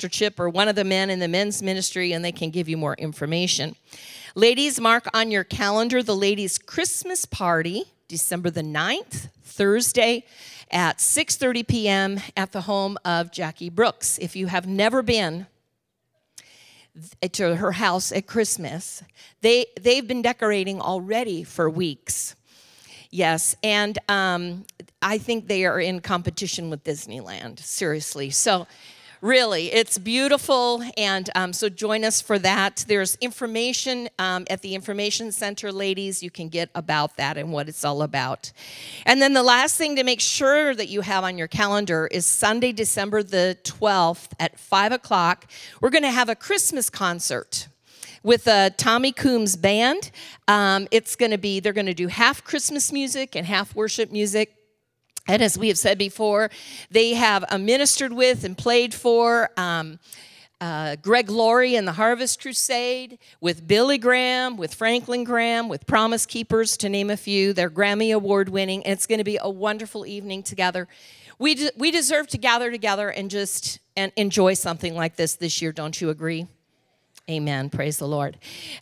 Pastor Chip or one of the men in the men's ministry, and they can give you more information. Ladies, mark on your calendar the ladies' Christmas party, December the 9th, Thursday at 6:30 p.m. at the home of Jackie Brooks. If you have never been to her house at Christmas, they they've been decorating already for weeks. Yes, and um, I think they are in competition with Disneyland. Seriously, so really it's beautiful and um, so join us for that there's information um, at the information center ladies you can get about that and what it's all about and then the last thing to make sure that you have on your calendar is sunday december the 12th at 5 o'clock we're going to have a christmas concert with uh, Tommy Coomes band. Um, it's going to be, they're going to do half Christmas music and half worship music. And as we have said before, they have ministered with and played for um, uh, Greg Laurie and the Harvest Crusade, with Billy Graham, with Franklin Graham, with Promise Keepers, to name a few. They're Grammy Award winning, and it's going to be a wonderful evening together. We, de- we deserve to gather together and just and enjoy something like this this year, don't you agree? Amen. Praise the Lord.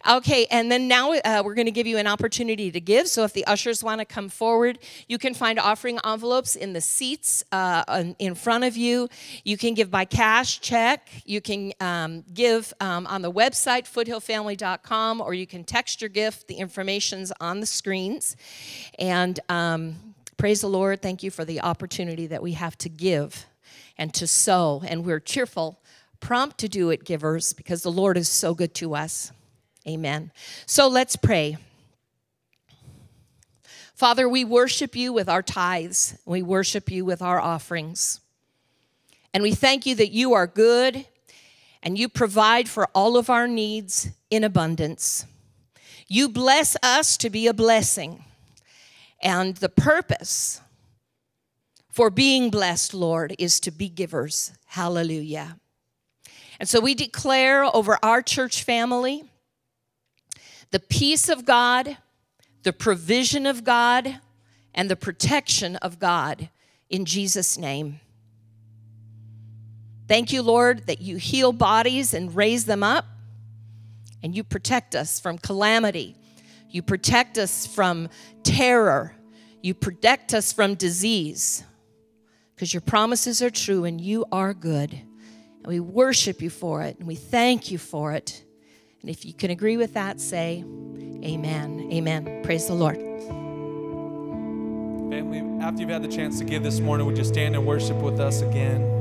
Okay, and then now uh, we're going to give you an opportunity to give. So if the ushers want to come forward, you can find offering envelopes in the seats uh, in front of you. You can give by cash, check. You can um, give um, on the website, foothillfamily.com, or you can text your gift. The information's on the screens. And um, praise the Lord. Thank you for the opportunity that we have to give and to sow. And we're cheerful prompt to do it, givers, because the Lord is so good to us. Amen. So let's pray. Father, we worship you with our tithes, we worship you with our offerings. And we thank you that you are good and you provide for all of our needs in abundance. You bless us to be a blessing. And the purpose for being blessed, Lord, is to be givers. Hallelujah. And so we declare over our church family the peace of God, the provision of God, and the protection of God in Jesus' name. Thank you, Lord, that you heal bodies and raise them up, and you protect us from calamity. You protect us from terror. You protect us from disease because your promises are true and you are good. And we worship you for it and we thank you for it. And if you can agree with that, say amen. Amen. Praise the Lord. Family, after you've had the chance to give this morning, would you stand and worship with us again?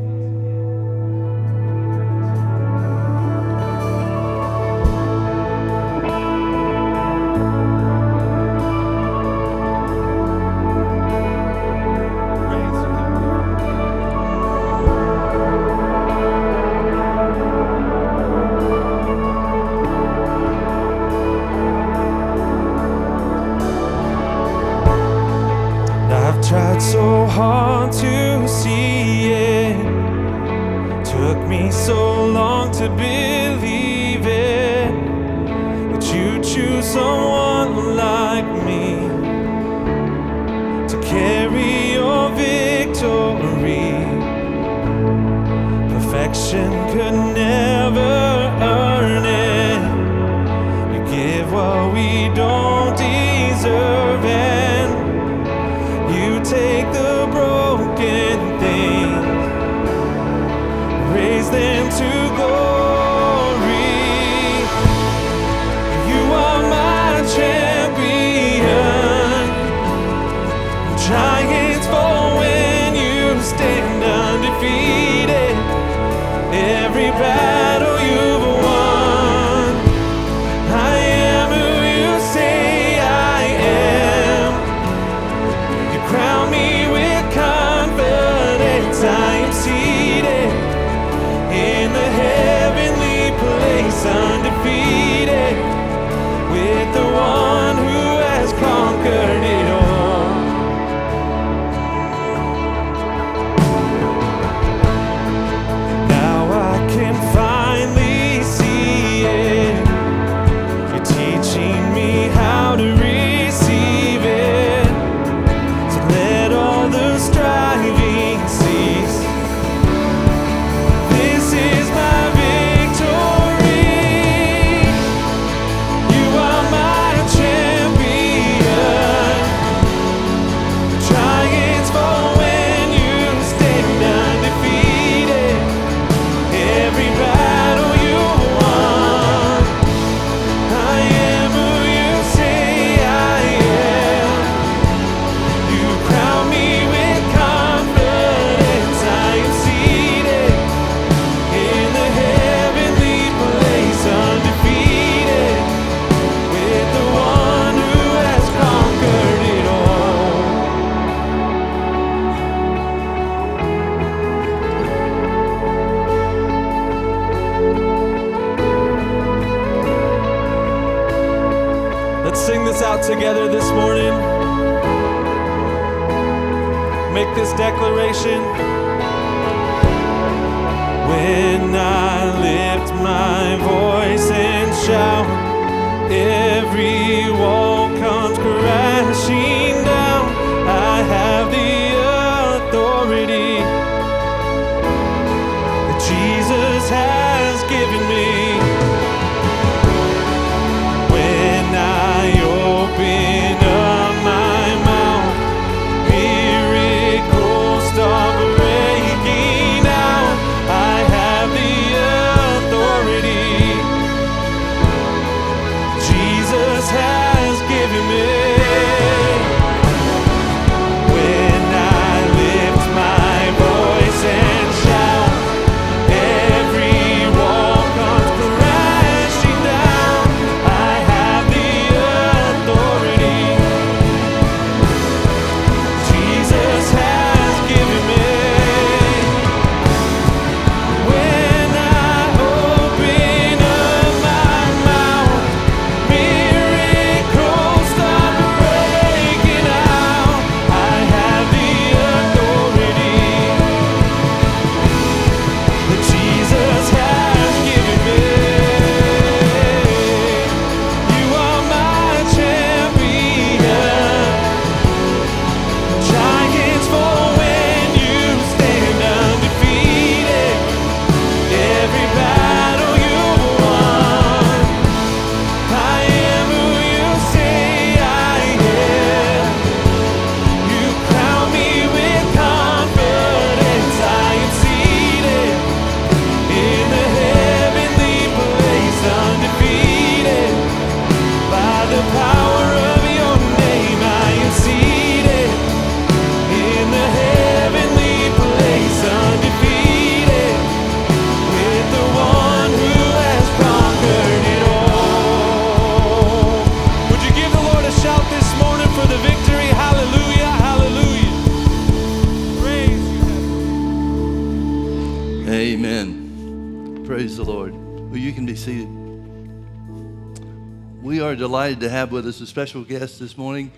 Have with us a special guest this morning,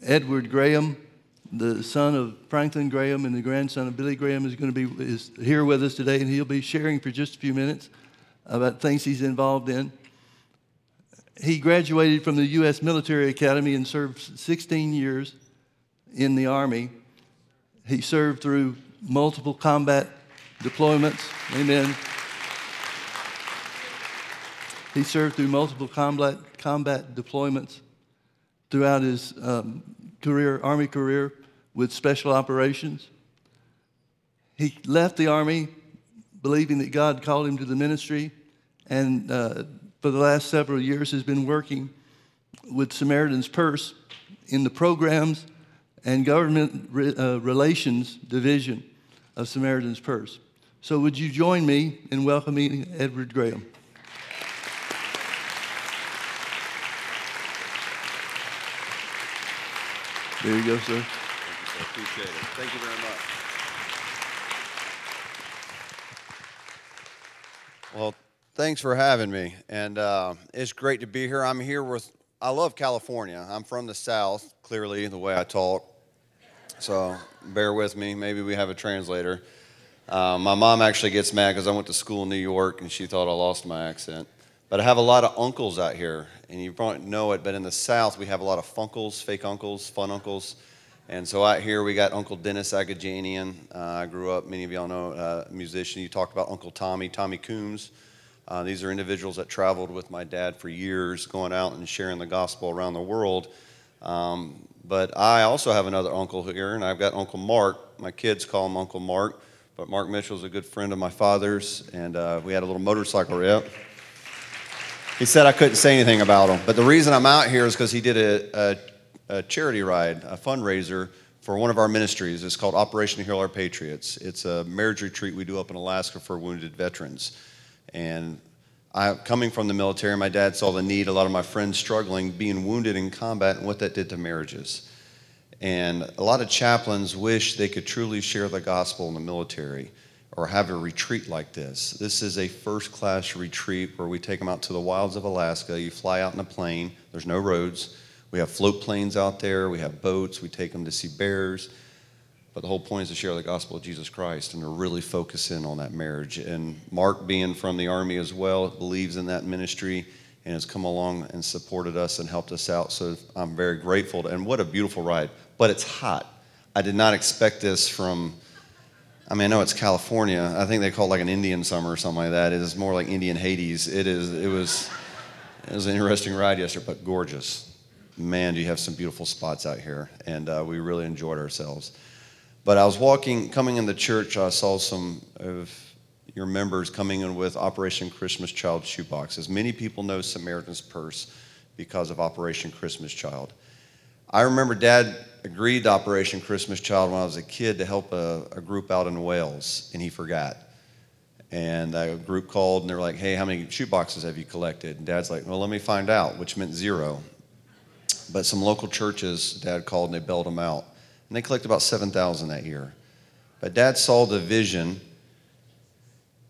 Edward Graham, the son of Franklin Graham and the grandson of Billy Graham, is going to be is here with us today, and he'll be sharing for just a few minutes about things he's involved in. He graduated from the U.S. Military Academy and served 16 years in the Army. He served through multiple combat deployments. Amen. He served through multiple combat, combat deployments throughout his um, career, Army career with special operations. He left the Army believing that God called him to the ministry, and uh, for the last several years has been working with Samaritan's Purse in the programs and government re- uh, relations division of Samaritan's Purse. So, would you join me in welcoming Edward Graham? There you go, sir. I appreciate it. Thank you very much. Well, thanks for having me, and uh, it's great to be here. I'm here with. I love California. I'm from the South. Clearly, the way I talk, so bear with me. Maybe we have a translator. Uh, my mom actually gets mad because I went to school in New York and she thought I lost my accent. But I have a lot of uncles out here, and you probably know it. But in the South, we have a lot of funkles, fake uncles, fun uncles. And so out here, we got Uncle Dennis Agajanian. Uh, I grew up, many of y'all know, uh, musician. You talked about Uncle Tommy, Tommy Coomes. Uh, these are individuals that traveled with my dad for years, going out and sharing the gospel around the world. Um, but I also have another uncle here, and I've got Uncle Mark. My kids call him Uncle Mark, but Mark Mitchell is a good friend of my father's, and uh, we had a little motorcycle rip. He said I couldn't say anything about him, but the reason I'm out here is because he did a, a, a charity ride, a fundraiser for one of our ministries. It's called Operation Heal Our Patriots. It's a marriage retreat we do up in Alaska for wounded veterans. And I, coming from the military, my dad saw the need, a lot of my friends struggling, being wounded in combat, and what that did to marriages. And a lot of chaplains wish they could truly share the gospel in the military. Or have a retreat like this. This is a first class retreat where we take them out to the wilds of Alaska. You fly out in a plane, there's no roads. We have float planes out there, we have boats, we take them to see bears. But the whole point is to share the gospel of Jesus Christ and to really focus in on that marriage. And Mark, being from the Army as well, believes in that ministry and has come along and supported us and helped us out. So I'm very grateful. And what a beautiful ride. But it's hot. I did not expect this from, I mean, I know it's California. I think they call it like an Indian summer or something like that. It is more like Indian Hades. It is, it was, it was an interesting ride yesterday, but gorgeous. Man, do you have some beautiful spots out here. And uh, we really enjoyed ourselves. But I was walking, coming in the church, I saw some of your members coming in with Operation Christmas Child shoeboxes. Many people know Samaritan's Purse because of Operation Christmas Child. I remember Dad agreed to Operation Christmas Child when I was a kid to help a, a group out in Wales, and he forgot. And a group called, and they were like, "Hey, how many shoeboxes have you collected?" And Dad's like, "Well, let me find out," which meant zero. But some local churches, Dad called, and they bailed them out and they collected about 7,000 that year. But dad saw the vision,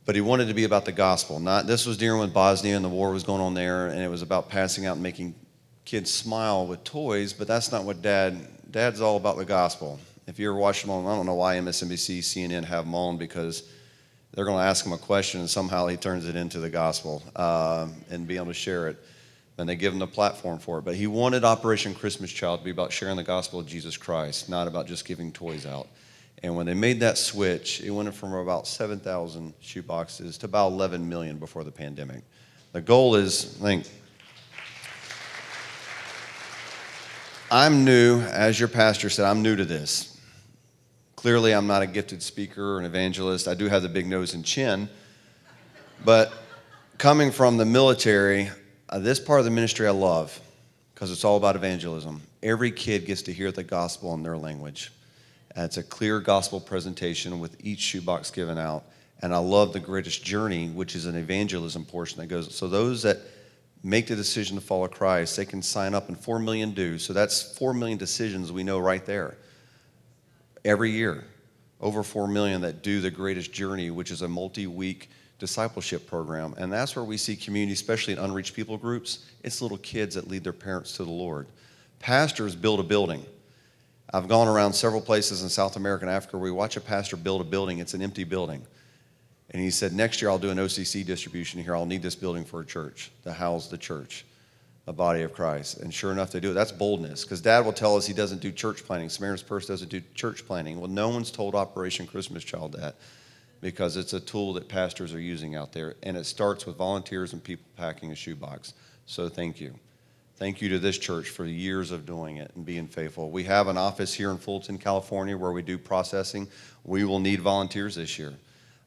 but he wanted to be about the gospel. Not this was during when Bosnia and the war was going on there, and it was about passing out and making kids smile with toys, but that's not what dad dad's all about the gospel. If you're watching on, I don't know why MSNBC, CNN have on because they're going to ask him a question and somehow he turns it into the gospel uh, and be able to share it and they give him the platform for it. But he wanted Operation Christmas Child to be about sharing the gospel of Jesus Christ, not about just giving toys out. And when they made that switch, it went from about 7,000 shoeboxes to about 11 million before the pandemic. The goal is, I think, I'm new, as your pastor said, I'm new to this. Clearly, I'm not a gifted speaker or an evangelist. I do have the big nose and chin. But coming from the military, uh, this part of the ministry I love because it's all about evangelism. Every kid gets to hear the gospel in their language. And it's a clear gospel presentation with each shoebox given out. And I love the greatest journey, which is an evangelism portion that goes. So those that make the decision to follow Christ, they can sign up and 4 million do. So that's 4 million decisions we know right there. Every year, over 4 million that do the greatest journey, which is a multi week discipleship program. And that's where we see community, especially in unreached people groups. It's little kids that lead their parents to the Lord. Pastors build a building. I've gone around several places in South America and Africa where we watch a pastor build a building. It's an empty building. And he said, Next year I'll do an OCC distribution here. I'll need this building for a church to house the church, a body of Christ. And sure enough, they do it. That's boldness. Because dad will tell us he doesn't do church planning. Samaritan's Purse doesn't do church planning. Well, no one's told Operation Christmas Child that because it's a tool that pastors are using out there. And it starts with volunteers and people packing a shoebox. So thank you. Thank you to this church for years of doing it and being faithful. We have an office here in Fulton, California, where we do processing. We will need volunteers this year.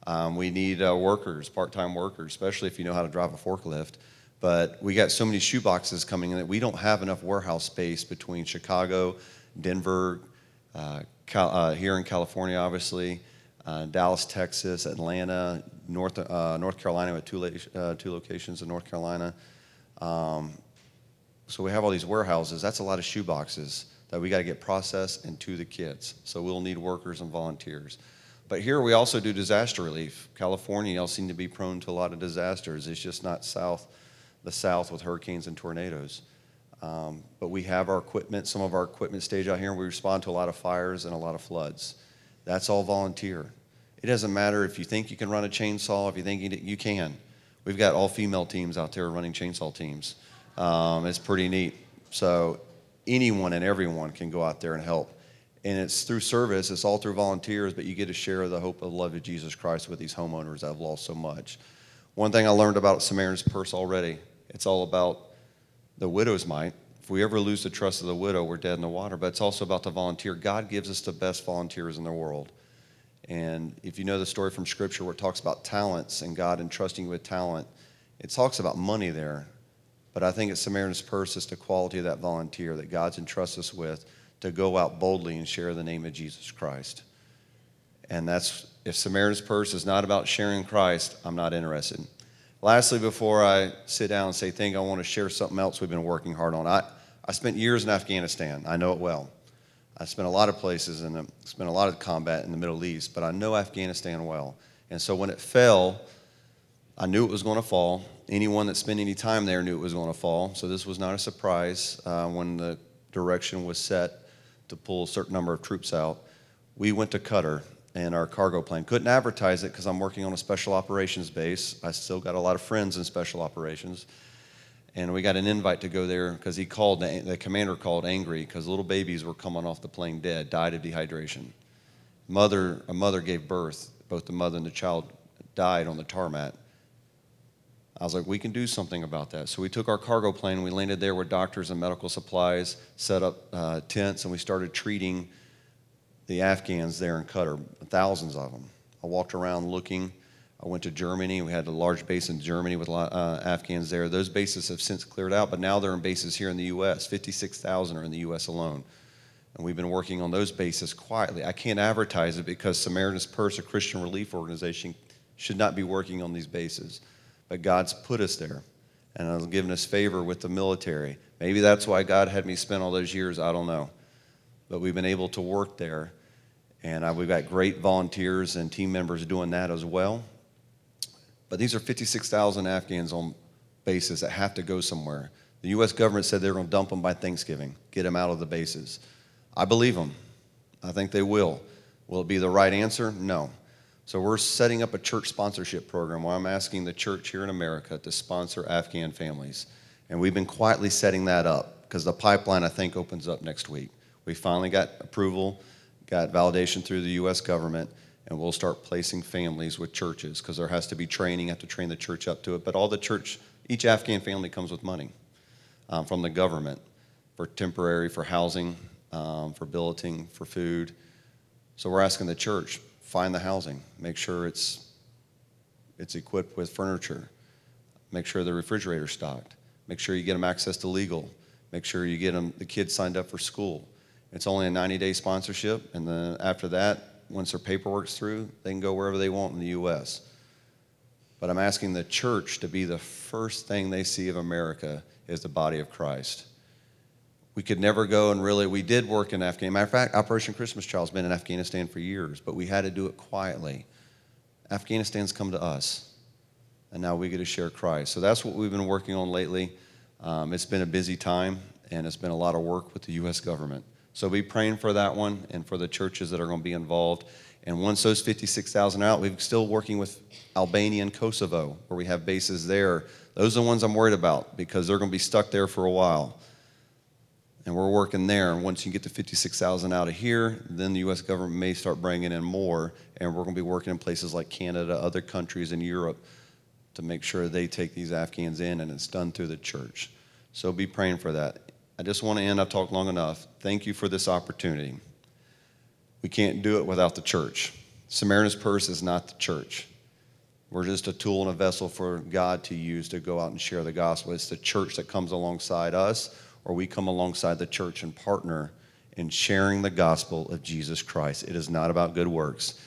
Um, we need uh, workers, part time workers, especially if you know how to drive a forklift. But we got so many shoeboxes coming in that we don't have enough warehouse space between Chicago, Denver, uh, Cal- uh, here in California, obviously, uh, Dallas, Texas, Atlanta, North, uh, North Carolina, with two, uh, two locations in North Carolina. Um, so we have all these warehouses. That's a lot of shoeboxes that we got to get processed and to the kids. So we'll need workers and volunteers. But here we also do disaster relief. California, y'all seem to be prone to a lot of disasters. It's just not south, the south with hurricanes and tornadoes. Um, but we have our equipment, some of our equipment stage out here, and we respond to a lot of fires and a lot of floods. That's all volunteer. It doesn't matter if you think you can run a chainsaw, if you think you, can. We've got all female teams out there running chainsaw teams. Um, it's pretty neat. So anyone and everyone can go out there and help. And it's through service, it's all through volunteers, but you get to share the hope of the love of Jesus Christ with these homeowners that have lost so much. One thing I learned about Samaritan's Purse already, it's all about the widow's mite. If we ever lose the trust of the widow, we're dead in the water. But it's also about the volunteer. God gives us the best volunteers in the world. And if you know the story from Scripture where it talks about talents and God entrusting you with talent, it talks about money there. But I think it's Samaritan's Purse is the quality of that volunteer that God's entrusted us with to go out boldly and share the name of Jesus Christ. And that's, if Samaritan's Purse is not about sharing Christ, I'm not interested. Lastly, before I sit down and say thank you, I want to share something else we've been working hard on. I, I spent years in Afghanistan. I know it well. I spent a lot of places and spent a lot of combat in the Middle East, but I know Afghanistan well. And so when it fell, I knew it was going to fall. Anyone that spent any time there knew it was going to fall. So this was not a surprise uh, when the direction was set to pull a certain number of troops out. We went to Qatar and our cargo plane. Couldn't advertise it because I'm working on a special operations base. I still got a lot of friends in special operations. And we got an invite to go there because he called, the commander called angry because little babies were coming off the plane dead, died of dehydration. Mother, a mother gave birth, both the mother and the child died on the tarmac. I was like, we can do something about that. So we took our cargo plane, we landed there with doctors and medical supplies, set up uh, tents, and we started treating the Afghans there in Qatar, thousands of them. I walked around looking. I went to Germany. We had a large base in Germany with uh, Afghans there. Those bases have since cleared out, but now they're in bases here in the U.S. 56,000 are in the U.S. alone. And we've been working on those bases quietly. I can't advertise it because Samaritan's Purse, a Christian relief organization, should not be working on these bases but God's put us there and has given us favor with the military. Maybe that's why God had me spend all those years, I don't know. But we've been able to work there, and we've got great volunteers and team members doing that as well. But these are 56,000 Afghans on bases that have to go somewhere. The U.S. government said they're going to dump them by Thanksgiving, get them out of the bases. I believe them. I think they will. Will it be the right answer? No. So we're setting up a church sponsorship program where I'm asking the church here in America to sponsor Afghan families. And we've been quietly setting that up because the pipeline, I think, opens up next week. We finally got approval, got validation through the U.S. government, and we'll start placing families with churches because there has to be training, have to train the church up to it. But all the church, each Afghan family comes with money um, from the government for temporary, for housing, um, for billeting, for food. So we're asking the church, find the housing, make sure it's, it's equipped with furniture, make sure the refrigerator's stocked, make sure you get them access to legal, make sure you get them, the kids signed up for school. It's only a 90 day sponsorship, and then after that, once their paperwork's through, they can go wherever they want in the U.S. But I'm asking the church to be the first thing they see of America is the body of Christ we could never go and really, we did work in Afghanistan. Matter of fact, Operation Christmas Child's been in Afghanistan for years, but we had to do it quietly. Afghanistan's come to us, and now we get to share Christ. So that's what we've been working on lately. Um, it's been a busy time, and it's been a lot of work with the U.S. government. So be praying for that one and for the churches that are going to be involved. And once those 56,000 out, we're still working with Albania and Kosovo, where we have bases there. Those are the ones I'm worried about because they're going to be stuck there for a while and we're working there. And once you get the 56,000 out of here, then the U.S. government may start bringing in more, and we're going to be working in places like Canada, other countries in Europe, to make sure they take these Afghans in, and it's done through the church. So be praying for that. I just want to end. I've talked long enough. Thank you for this opportunity. We can't do it without the church. Samaritan's Purse is not the church. We're just a tool and a vessel for God to use to go out and share the gospel. It's the church that comes alongside us or we come alongside the church and partner in sharing the gospel of Jesus Christ. It is not about good works.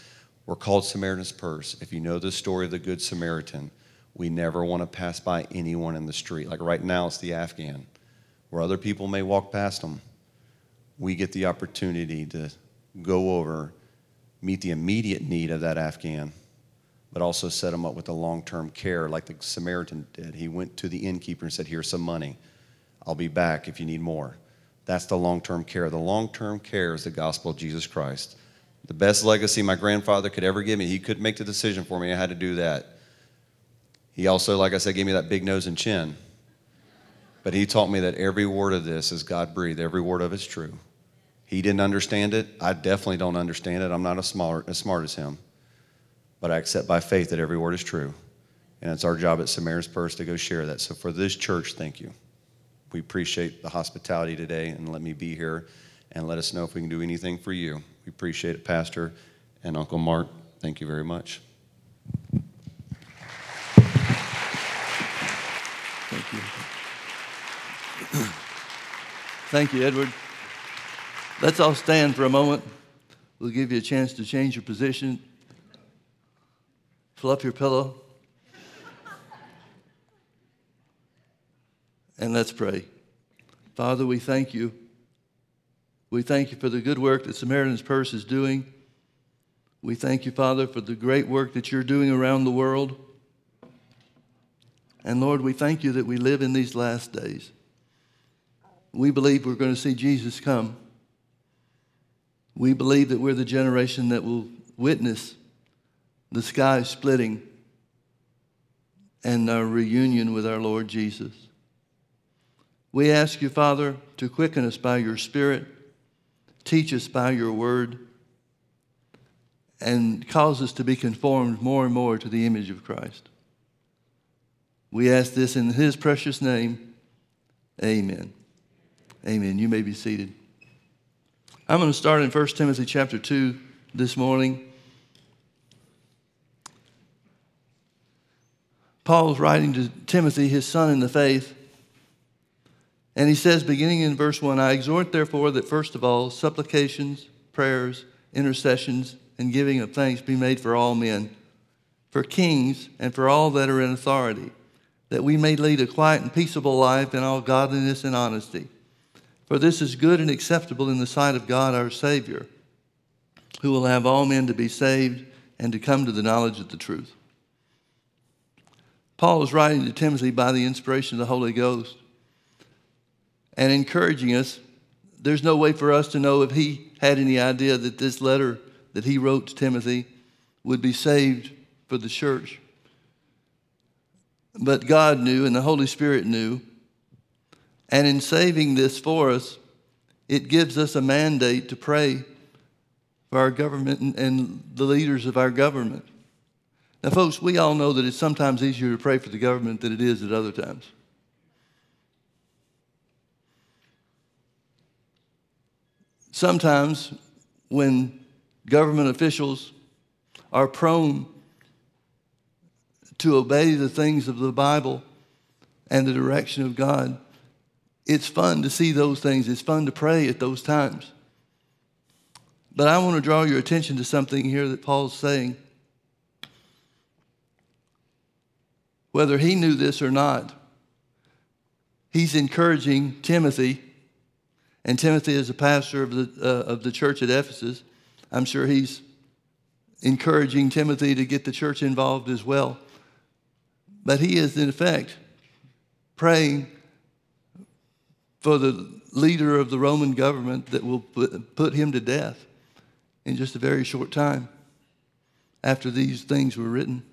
We're called Samaritan's Purse. If you know the story of the Good Samaritan, we never want to pass by anyone in the street. Like right now, it's the Afghan, where other people may walk past them. We get the opportunity to go over, meet the immediate need of that Afghan, but also set them up with the long term care like the Samaritan did. He went to the innkeeper and said, Here's some money. I'll be back if you need more. That's the long term care. The long term care is the gospel of Jesus Christ. The best legacy my grandfather could ever give me, he couldn't make the decision for me. I had to do that. He also, like I said, gave me that big nose and chin. But he taught me that every word of this is God breathed, every word of it's true. He didn't understand it. I definitely don't understand it. I'm not as smart, as smart as him. But I accept by faith that every word is true. And it's our job at Samaritan's Purse to go share that. So for this church, thank you we appreciate the hospitality today and let me be here and let us know if we can do anything for you. We appreciate it, Pastor and Uncle Mark. Thank you very much. Thank you. Thank you, Edward. Let's all stand for a moment. We'll give you a chance to change your position. Fluff your pillow. And let's pray. Father, we thank you. We thank you for the good work that Samaritan's Purse is doing. We thank you, Father, for the great work that you're doing around the world. And Lord, we thank you that we live in these last days. We believe we're going to see Jesus come. We believe that we're the generation that will witness the sky splitting and our reunion with our Lord Jesus. We ask you, Father, to quicken us by your Spirit, teach us by your word, and cause us to be conformed more and more to the image of Christ. We ask this in his precious name. Amen. Amen. You may be seated. I'm going to start in 1 Timothy chapter 2 this morning. Paul's writing to Timothy, his son in the faith, and he says, beginning in verse 1, I exhort, therefore, that first of all, supplications, prayers, intercessions, and giving of thanks be made for all men, for kings, and for all that are in authority, that we may lead a quiet and peaceable life in all godliness and honesty. For this is good and acceptable in the sight of God our Savior, who will have all men to be saved and to come to the knowledge of the truth. Paul is writing to Timothy by the inspiration of the Holy Ghost and encouraging us. There's no way for us to know if he had any idea that this letter that he wrote to Timothy would be saved for the church. But God knew and the Holy Spirit knew. And in saving this for us, it gives us a mandate to pray for our government and, the leaders of our government. Now, folks, we all know that it's sometimes easier to pray for the government than it is at other times. Sometimes when government officials are prone to obey the things of the Bible and the direction of God, it's fun to see those things. It's fun to pray at those times. But I want to draw your attention to something here that Paul's saying. Whether he knew this or not, he's encouraging Timothy and Timothy is a pastor of the, uh, of the church at Ephesus. I'm sure he's encouraging Timothy to get the church involved as well. But he is, in effect, praying for the leader of the Roman government that will put, put him to death in just a very short time after these things were written.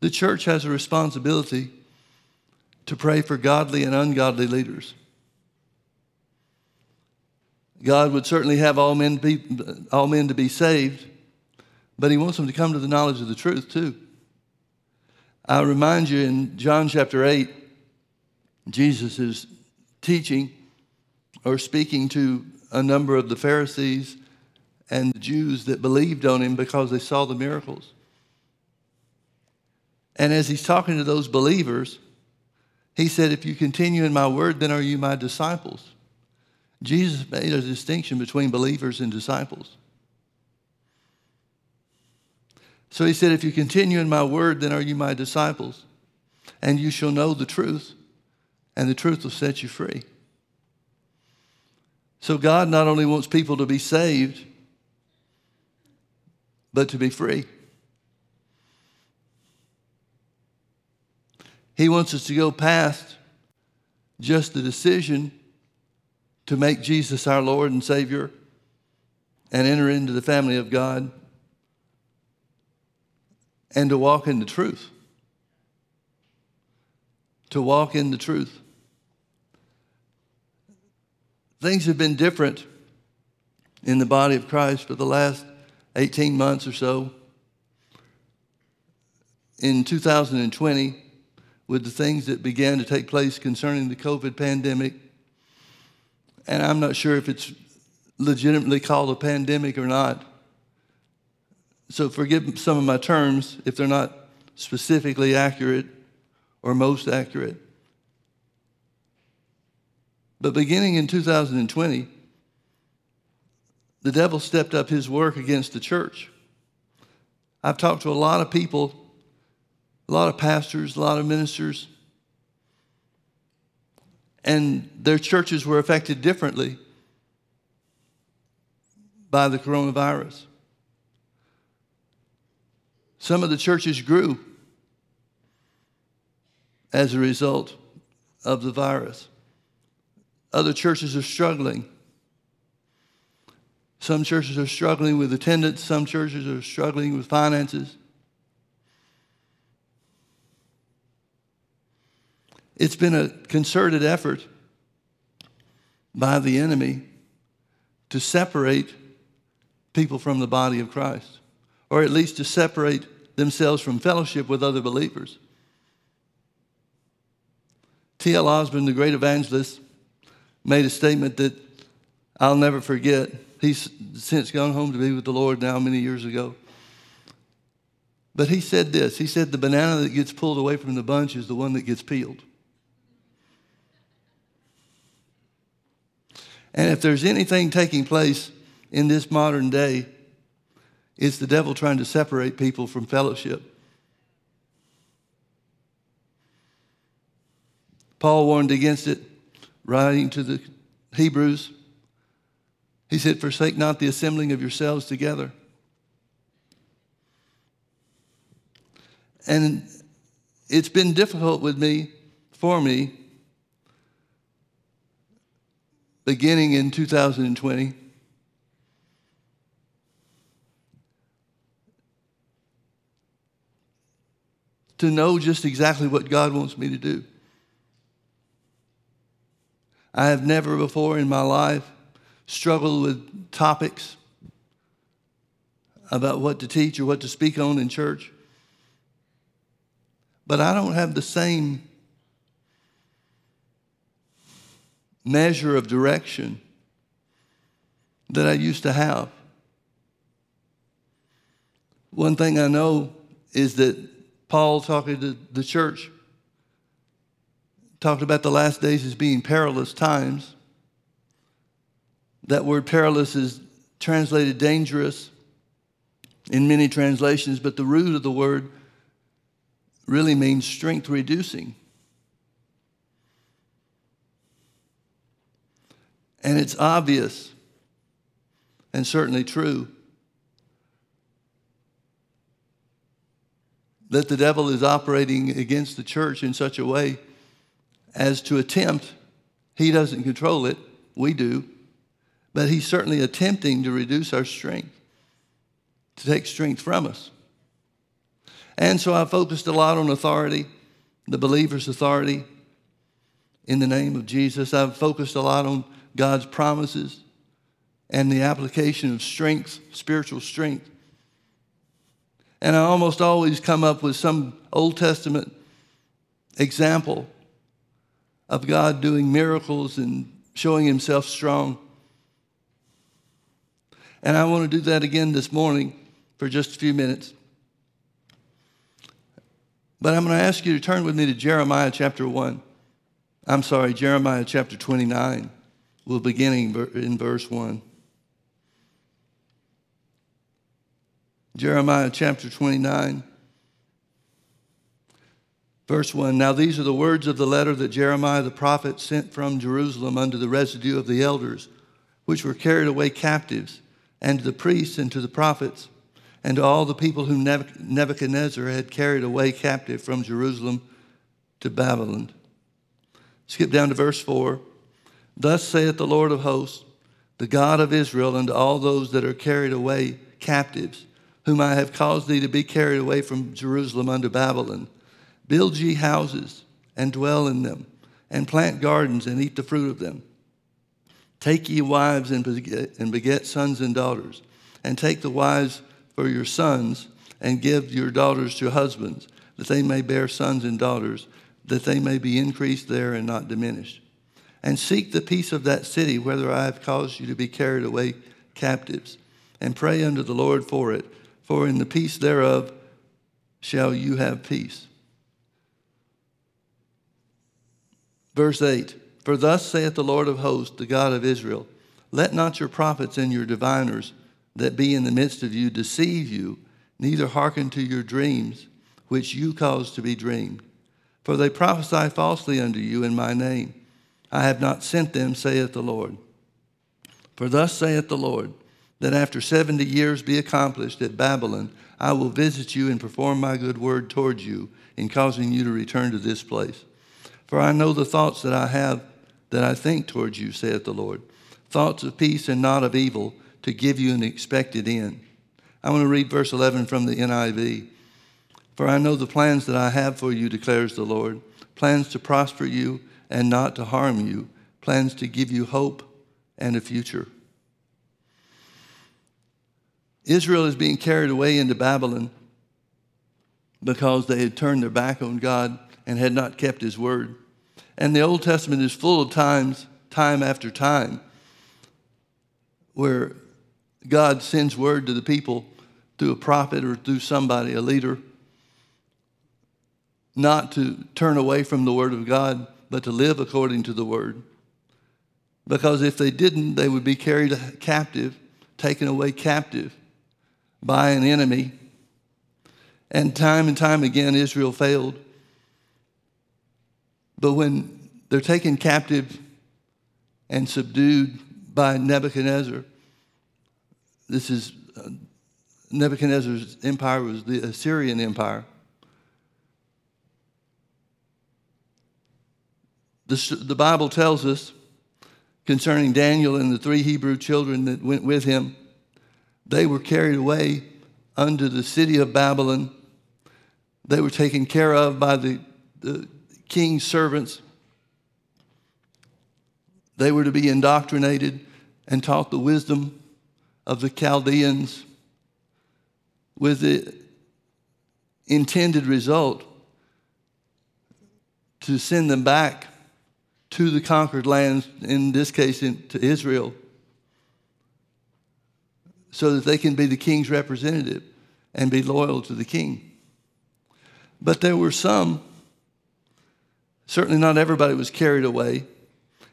The church has a responsibility to pray for godly and ungodly leaders. God would certainly have all men, be, all men to be saved, but He wants them to come to the knowledge of the truth too. I remind you in John chapter 8, Jesus is teaching or speaking to a number of the Pharisees and the Jews that believed on him because they saw the miracles. And as he's talking to those believers, he said, If you continue in my word, then are you my disciples. Jesus made a distinction between believers and disciples. So he said, If you continue in my word, then are you my disciples, and you shall know the truth, and the truth will set you free. So God not only wants people to be saved, but to be free. He wants us to go past just the decision to make Jesus our Lord and Savior and enter into the family of God and to walk in the truth. To walk in the truth. Things have been different in the body of Christ for the last 18 months or so. In 2020, with the things that began to take place concerning the COVID pandemic. And I'm not sure if it's legitimately called a pandemic or not. So forgive some of my terms if they're not specifically accurate or most accurate. But beginning in 2020, the devil stepped up his work against the church. I've talked to a lot of people a lot of pastors, a lot of ministers, and their churches were affected differently by the coronavirus. Some of the churches grew as a result of the virus. Other churches are struggling. Some churches are struggling with attendance, some churches are struggling with finances. It's been a concerted effort by the enemy to separate people from the body of Christ, or at least to separate themselves from fellowship with other believers. T.L. Osborn, the great evangelist, made a statement that I'll never forget. He's since gone home to be with the Lord now many years ago. But he said this He said, The banana that gets pulled away from the bunch is the one that gets peeled. And if there's anything taking place in this modern day, it's the devil trying to separate people from fellowship. Paul warned against it, writing to the Hebrews. He said, Forsake not the assembling of yourselves together. And it's been difficult with me, for me, beginning in 2020. To know just exactly what God wants me to do. I have never before in my life struggled with topics about what to teach or what to speak on in church. But I don't have the same measure of direction that I used to have. One thing I know is that Paul, talking to the church, talked about the last days as being perilous times. That word perilous is translated dangerous in many translations, but the root of the word really means strength reducing. And it's obvious and certainly true that the devil is operating against the church in such a way as to attempt, he doesn't control it, we do, but he's certainly attempting to reduce our strength, to take strength from us. And so I focused a lot on authority, the believer's authority in the name of Jesus. I've focused a lot on God's promises and the application of strength, spiritual strength. And I almost always come up with some Old Testament example of God doing miracles and showing himself strong. And I want to do that again this morning for just a few minutes. But I'm going to ask you to turn with me to Jeremiah chapter 1. I'm sorry, Jeremiah chapter 29. We'll beginning in verse 1. Jeremiah chapter 29. Verse 1 Now these are the words of the letter that Jeremiah the prophet sent from Jerusalem unto the residue of the elders, which were carried away captives, and to the priests and to the prophets, and to all the people whom Nebuchadnezzar had carried away captive from Jerusalem to Babylon. Skip down to verse 4. Thus saith the Lord of hosts, the God of Israel, unto all those that are carried away captives, whom I have caused thee to be carried away from Jerusalem unto Babylon Build ye houses and dwell in them, and plant gardens and eat the fruit of them. Take ye wives and beget, and beget sons and daughters, and take the wives for your sons, and give your daughters to husbands, that they may bear sons and daughters, that they may be increased there and not diminished. And seek the peace of that city, whether I have caused you to be carried away captives, and pray unto the Lord for it, for in the peace thereof shall you have peace. Verse 8 For thus saith the Lord of hosts, the God of Israel Let not your prophets and your diviners that be in the midst of you deceive you, neither hearken to your dreams, which you cause to be dreamed. For they prophesy falsely unto you in my name. I have not sent them, saith the Lord. For thus saith the Lord that after 70 years be accomplished at Babylon, I will visit you and perform my good word towards you in causing you to return to this place. For I know the thoughts that I have that I think towards you, saith the Lord, thoughts of peace and not of evil, to give you an expected end. I want to read verse 11 from the NIV. For I know the plans that I have for you, declares the Lord plans to prosper you and not to harm you, plans to give you hope and a future. Israel is being carried away into Babylon because they had turned their back on God and had not kept his word. And the Old Testament is full of times, time after time, where God sends word to the people through a prophet or through somebody, a leader, not to turn away from the word of God, but to live according to the word. Because if they didn't, they would be carried captive, taken away captive by an enemy. And time and time again, Israel failed. But when they're taken captive and subdued by Nebuchadnezzar, this is uh, Nebuchadnezzar's empire was the Assyrian Empire. The, the Bible tells us concerning Daniel and the three Hebrew children that went with him, they were carried away unto the city of Babylon. They were taken care of by the, the king's servants. They were to be indoctrinated and taught the wisdom of the Chaldeans with the intended result to send them back to the conquered lands, in this case in, to Israel, so that they can be the king's representative and be loyal to the king. But there were some, certainly not everybody was carried away.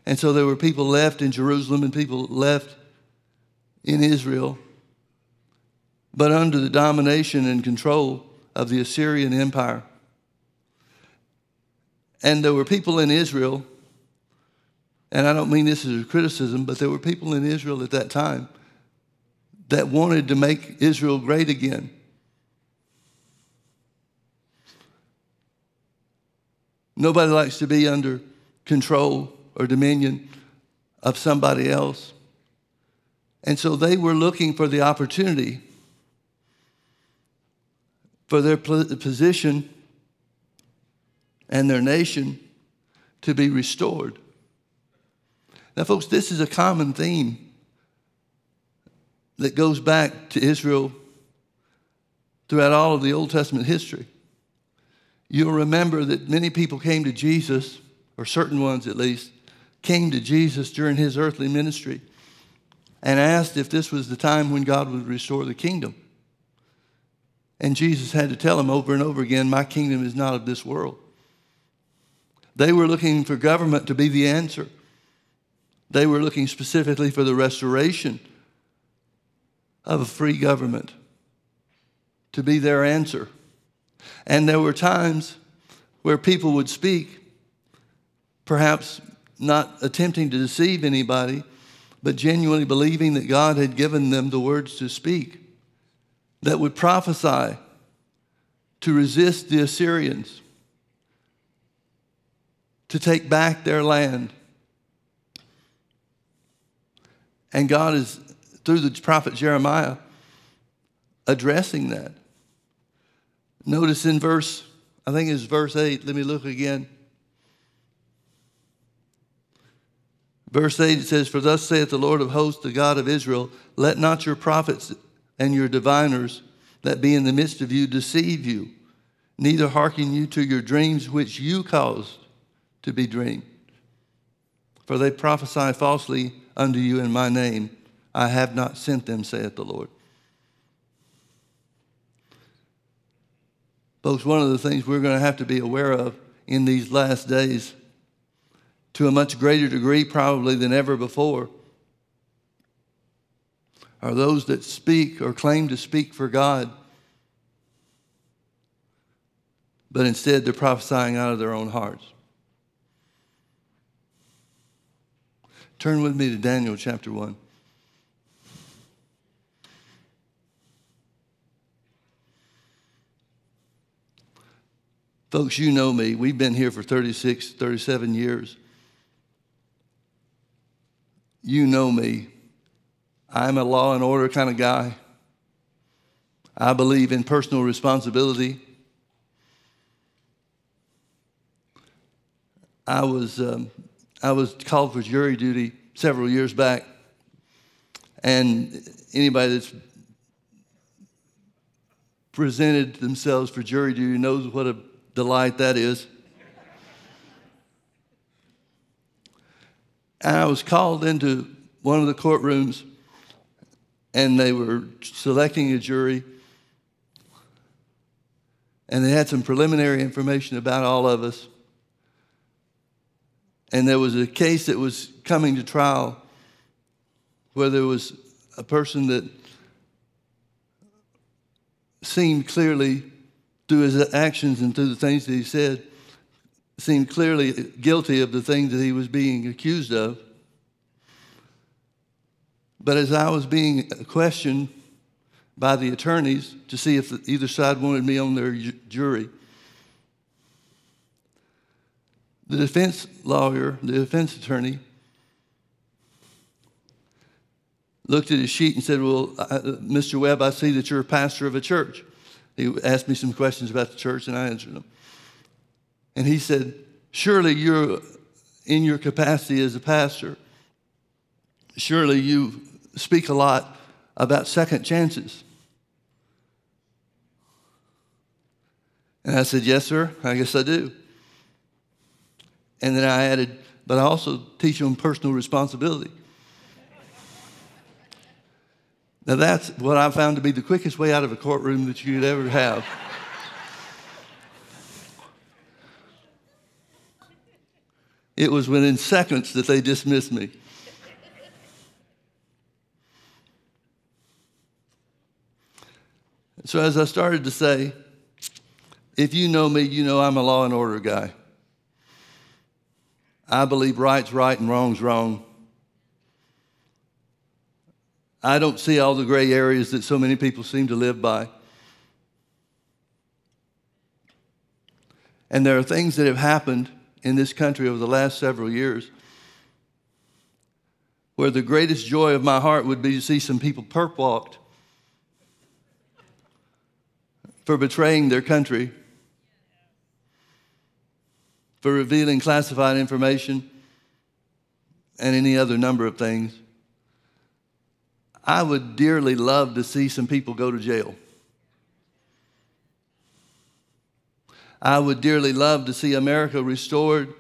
And so there were people left in Jerusalem and people left in Israel, but under the domination and control of the Assyrian Empire. And there were people in Israel and I don't mean this as a criticism, but there were people in Israel at that time that wanted to make Israel great again. Nobody likes to be under control or dominion of somebody else. And so they were looking for the opportunity for their position and their nation to be restored. Now, folks, this is a common theme that goes back to Israel throughout all of the Old Testament history. You'll remember that many people came to Jesus, or certain ones at least, came to Jesus during his earthly ministry and asked if this was the time when God would restore the kingdom. And Jesus had to tell them over and over again, My kingdom is not of this world. They were looking for government to be the answer. They were looking specifically for the restoration of a free government to be their answer. And there were times where people would speak, perhaps not attempting to deceive anybody, but genuinely believing that God had given them the words to speak, that would prophesy to resist the Assyrians, to take back their land, And God is, through the prophet Jeremiah, addressing that. Notice in verse, I think it's verse 8. Let me look again. Verse 8 it says, For thus saith the Lord of hosts, the God of Israel, let not your prophets and your diviners that be in the midst of you deceive you, neither hearken you to your dreams which you caused to be dreamed. For they prophesy falsely unto you in my name. I have not sent them, saith the Lord. Folks, one of the things we're going to have to be aware of in these last days, to a much greater degree probably than ever before, are those that speak or claim to speak for God, but instead they're prophesying out of their own hearts. Turn with me to Daniel chapter 1. Folks, you know me. We've been here for 36, 37 years. You know me. I'm a law and order kind of guy. I believe in personal responsibility. I was um, I was called for jury duty several years back. And anybody that's presented themselves for jury duty knows what a delight that is. And I was called into one of the courtrooms, and they were selecting a jury. And they had some preliminary information about all of us. And there was a case that was coming to trial where there was a person that seemed clearly, through his actions and through the things that he said, seemed clearly guilty of the things that he was being accused of. But as I was being questioned by the attorneys to see if either side wanted me on their jury, the defense lawyer, the defense attorney, looked at his sheet and said, Well, uh, Mr. Webb, I see that you're a pastor of a church. He asked me some questions about the church, and I answered them. And he said, Surely you're in your capacity as a pastor, surely you speak a lot about second chances. And I said, Yes, sir, I guess I do. And then I added, but I also teach them personal responsibility. Now, that's what I found to be the quickest way out of a courtroom that you could ever have. it was within seconds that they dismissed me. So, as I started to say, if you know me, you know I'm a law and order guy. I believe right's right and wrong's wrong. I don't see all the gray areas that so many people seem to live by. And there are things that have happened in this country over the last several years where the greatest joy of my heart would be to see some people perp walked for betraying their country for revealing classified information and any other number of things. I would dearly love to see some people go to jail. I would dearly love to see America restored.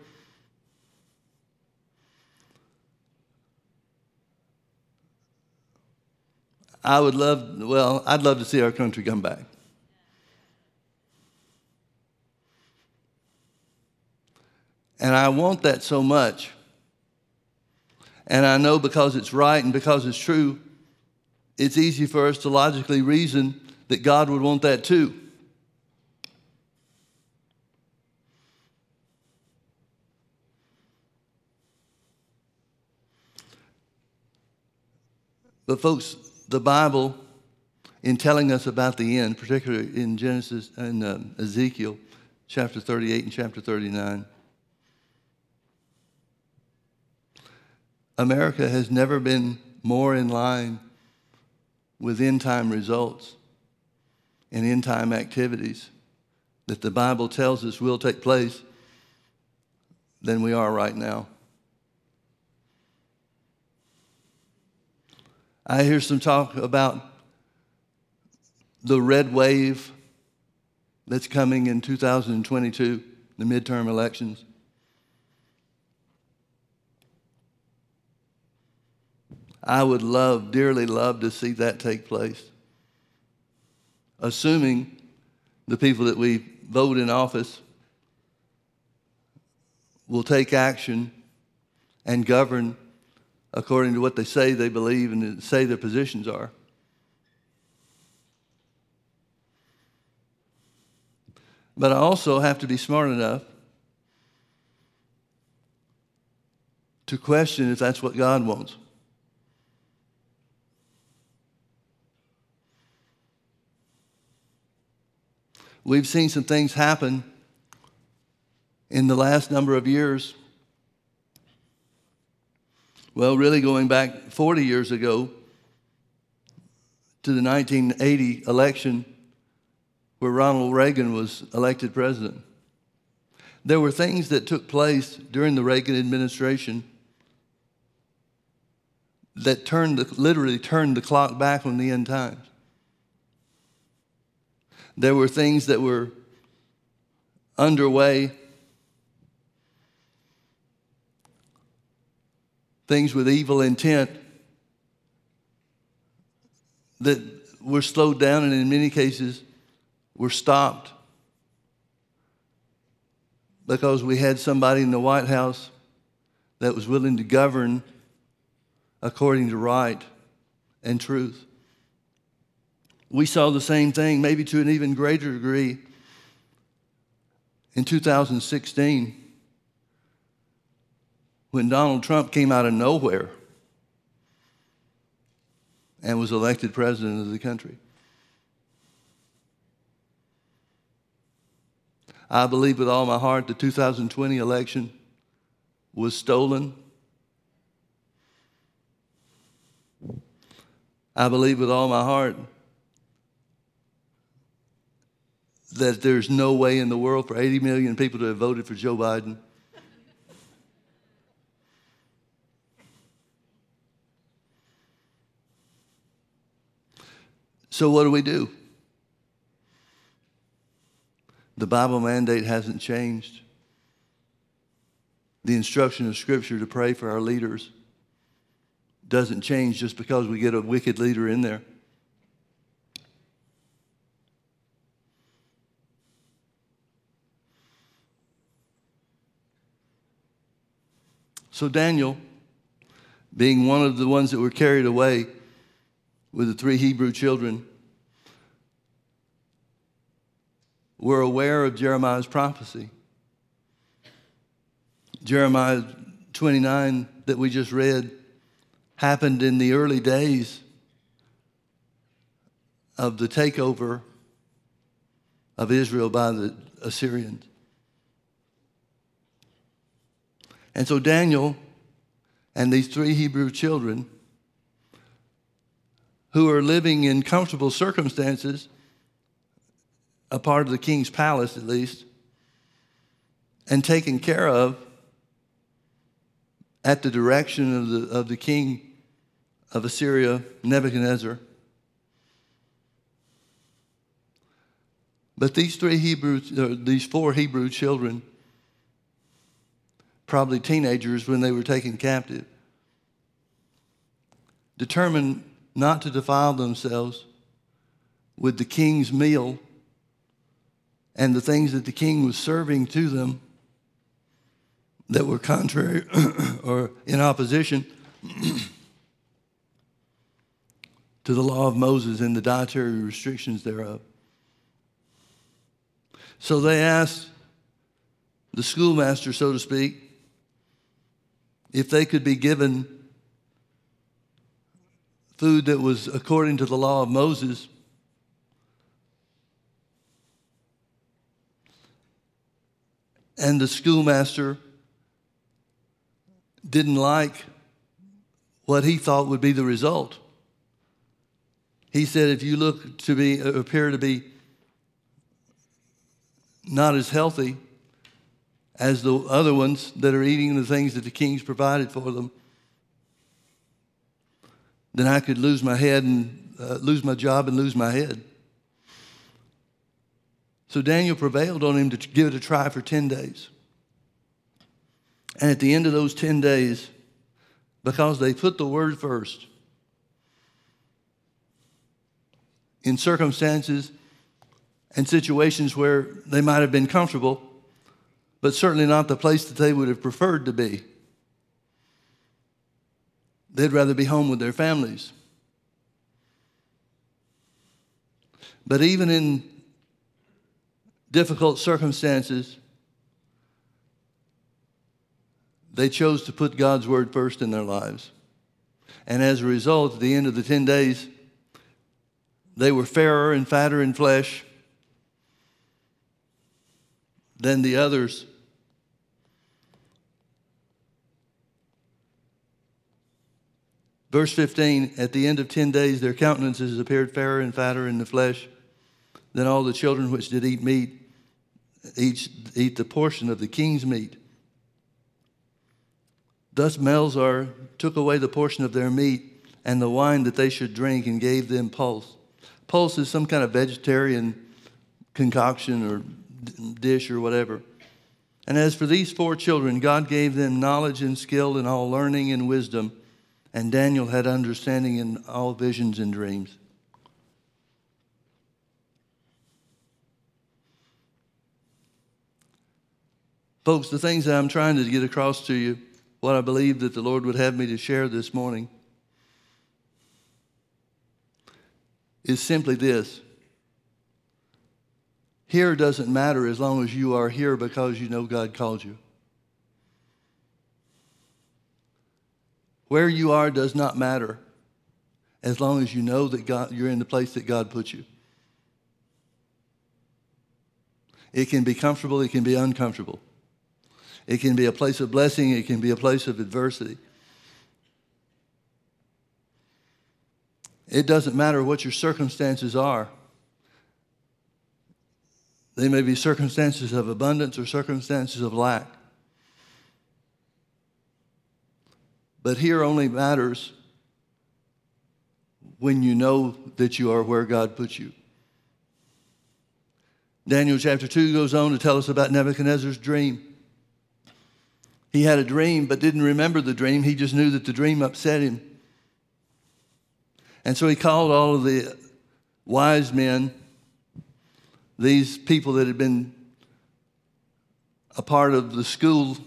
I would love, well, I'd love to see our country come back. And I want that so much. And I know because it's right and because it's true, it's easy for us to logically reason that God would want that too. But, folks, the Bible, in telling us about the end, particularly in Genesis and um, Ezekiel chapter 38 and chapter 39, America has never been more in line with end time results and end time activities that the Bible tells us will take place than we are right now. I hear some talk about the red wave that's coming in 2022, the midterm elections. I would love, dearly love to see that take place. Assuming the people that we vote in office will take action and govern according to what they say they believe and say their positions are. But I also have to be smart enough to question if that's what God wants. We've seen some things happen in the last number of years, well, really going back 40 years ago to the 1980 election where Ronald Reagan was elected president. There were things that took place during the Reagan administration that turned the, literally turned the clock back on the end times. There were things that were underway, things with evil intent that were slowed down and in many cases were stopped because we had somebody in the White House that was willing to govern according to right and truth. We saw the same thing, maybe to an even greater degree, in 2016 when Donald Trump came out of nowhere and was elected president of the country. I believe with all my heart the 2020 election was stolen. I believe with all my heart that there's no way in the world for 80 million people to have voted for Joe Biden. So, what do we do? The Bible mandate hasn't changed. The instruction of Scripture to pray for our leaders doesn't change just because we get a wicked leader in there. So, Daniel, being one of the ones that were carried away with the three Hebrew children, were aware of Jeremiah's prophecy. Jeremiah 29 that we just read happened in the early days of the takeover of Israel by the Assyrians. And so Daniel and these three Hebrew children, who are living in comfortable circumstances, a part of the king's palace at least, and taken care of at the direction of the, of the king of Assyria, Nebuchadnezzar. But these three Hebrew, uh, these four Hebrew children, probably teenagers when they were taken captive, determined not to defile themselves with the king's meal and the things that the king was serving to them that were contrary or in opposition to the law of Moses and the dietary restrictions thereof. So they asked the schoolmaster, so to speak, if they could be given food that was according to the law of Moses. And the schoolmaster didn't like what he thought would be the result. He said, if you look to be, appear to be not as healthy as the other ones that are eating the things that the kings provided for them, then I could lose my head and uh, lose my job and lose my head. So Daniel prevailed on him to give it a try for 10 days. And at the end of those 10 days, because they put the word first, in circumstances and situations where they might have been comfortable, but certainly not the place that they would have preferred to be. They'd rather be home with their families. But even in difficult circumstances, they chose to put God's word first in their lives. And as a result, at the end of the 10 days, they were fairer and fatter in flesh than the others. Verse 15 At the end of 10 days, their countenances appeared fairer and fatter in the flesh than all the children which did eat meat, each eat the portion of the king's meat. Thus Melzar took away the portion of their meat and the wine that they should drink and gave them pulse. Pulse is some kind of vegetarian concoction or dish or whatever. And as for these four children, God gave them knowledge and skill in all learning and wisdom, and Daniel had understanding in all visions and dreams. Folks, the things that I'm trying to get across to you, what I believe that the Lord would have me to share this morning, is simply this. Here doesn't matter as long as you are here because you know God called you. Where you are does not matter as long as you know that God, you're in the place that God put you. It can be comfortable, it can be uncomfortable. It can be a place of blessing, it can be a place of adversity. It doesn't matter what your circumstances are. They may be circumstances of abundance or circumstances of lack. But here only matters when you know that you are where God puts you. Daniel chapter 2 goes on to tell us about Nebuchadnezzar's dream. He had a dream but didn't remember the dream. He just knew that the dream upset him. And so he called all of the wise men, these people that had been a part of the school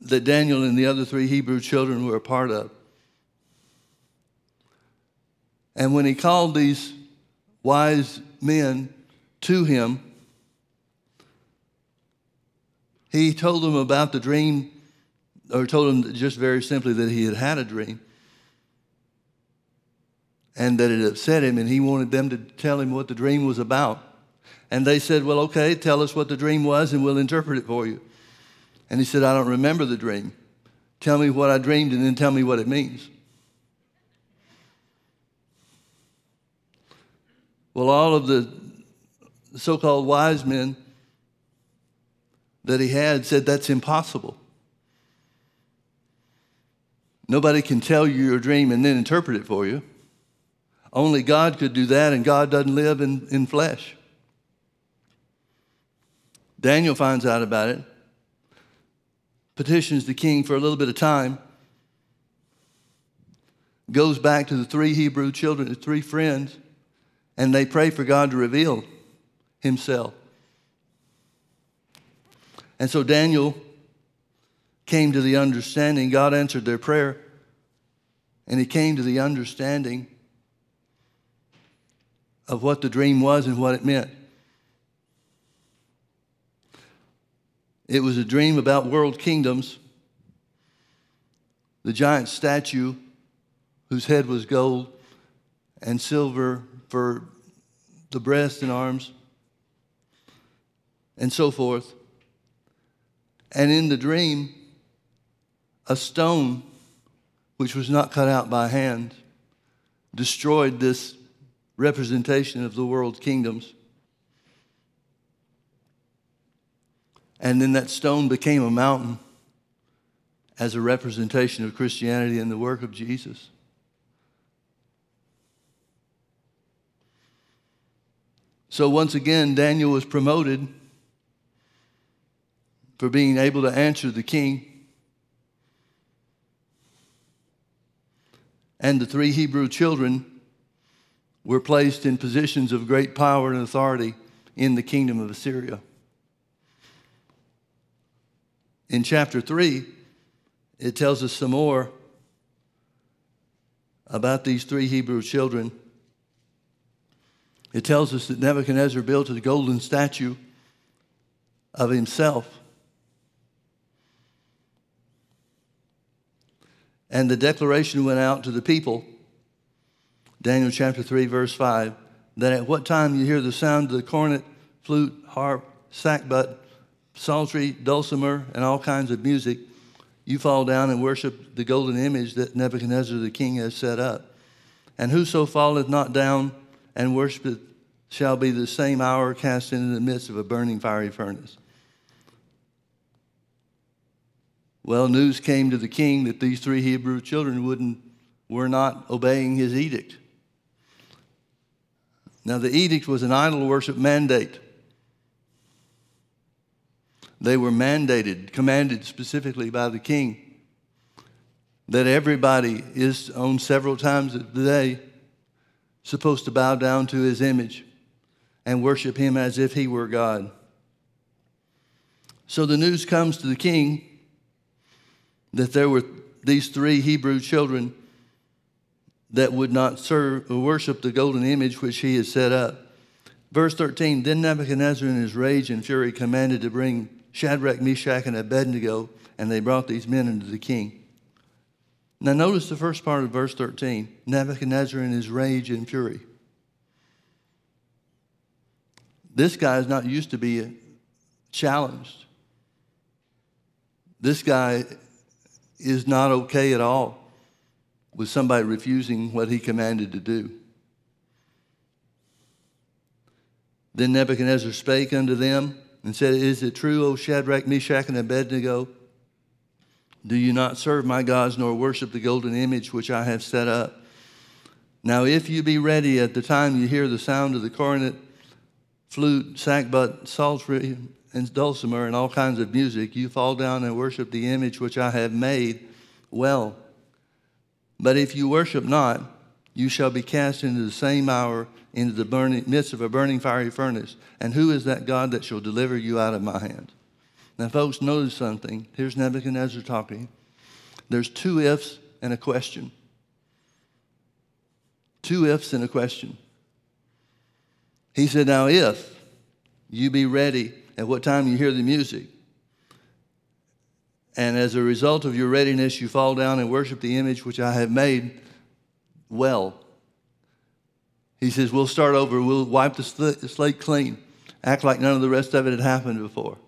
that Daniel and the other three Hebrew children were a part of. And when he called these wise men to him, he told them about the dream, or told them just very simply that he had had a dream and that it upset him, and he wanted them to tell him what the dream was about. And they said, Well, okay, tell us what the dream was, and we'll interpret it for you. And he said, I don't remember the dream. Tell me what I dreamed, and then tell me what it means. Well, all of the so called wise men that he had said that's impossible. Nobody can tell you your dream and then interpret it for you. Only God could do that, and God doesn't live in, in flesh. Daniel finds out about it, petitions the king for a little bit of time, goes back to the three Hebrew children, the three friends, and they pray for God to reveal himself. And so Daniel came to the understanding, God answered their prayer, and he came to the understanding of what the dream was and what it meant. It was a dream about world kingdoms. The giant statue, whose head was gold and silver for the breast and arms, and so forth. And in the dream, a stone, which was not cut out by hand, destroyed this representation of the world's kingdoms. And then that stone became a mountain as a representation of Christianity and the work of Jesus. So once again, Daniel was promoted for being able to answer the king. And the three Hebrew children were placed in positions of great power and authority in the kingdom of Assyria. In chapter 3, it tells us some more about these three Hebrew children. It tells us that Nebuchadnezzar built a golden statue of himself. And the declaration went out to the people Daniel chapter 3, verse 5, that at what time you hear the sound of the cornet, flute, harp, sackbut, psaltery, dulcimer, and all kinds of music, you fall down and worship the golden image that Nebuchadnezzar the king has set up. And whoso falleth not down and worshipeth shall be the same hour cast into the midst of a burning fiery furnace. Well, news came to the king that these three Hebrew children wouldn't, were not obeying his edict. Now, the edict was an idol worship mandate. They were mandated, commanded specifically by the king that everybody is on several times a day supposed to bow down to his image and worship him as if he were God. So the news comes to the king that there were these three Hebrew children that would not serve or worship the golden image which he had set up. Verse 13 Then Nebuchadnezzar, in his rage and fury, commanded to bring Shadrach, Meshach, and Abednego, and they brought these men unto the king. Now, notice the first part of verse 13 Nebuchadnezzar in his rage and fury. This guy is not used to be uh, challenged. This guy is not okay at all with somebody refusing what he commanded to do. Then Nebuchadnezzar spake unto them and said, Is it true, O Shadrach, Meshach, and Abednego? Do you not serve my gods nor worship the golden image which I have set up? Now, if you be ready at the time you hear the sound of the cornet, flute, sackbut, psaltery, and dulcimer, and all kinds of music, you fall down and worship the image which I have made well. But if you worship not, you shall be cast into the same hour into the burning, midst of a burning fiery furnace. And who is that God that shall deliver you out of my hand? Now, folks, notice something. Here's Nebuchadnezzar talking. There's two ifs and a question. Two ifs and a question. He said, Now, if you be ready at what time you hear the music, and as a result of your readiness, you fall down and worship the image which I have made well. He says, We'll start over. We'll wipe the slate clean, act like none of the rest of it had happened before.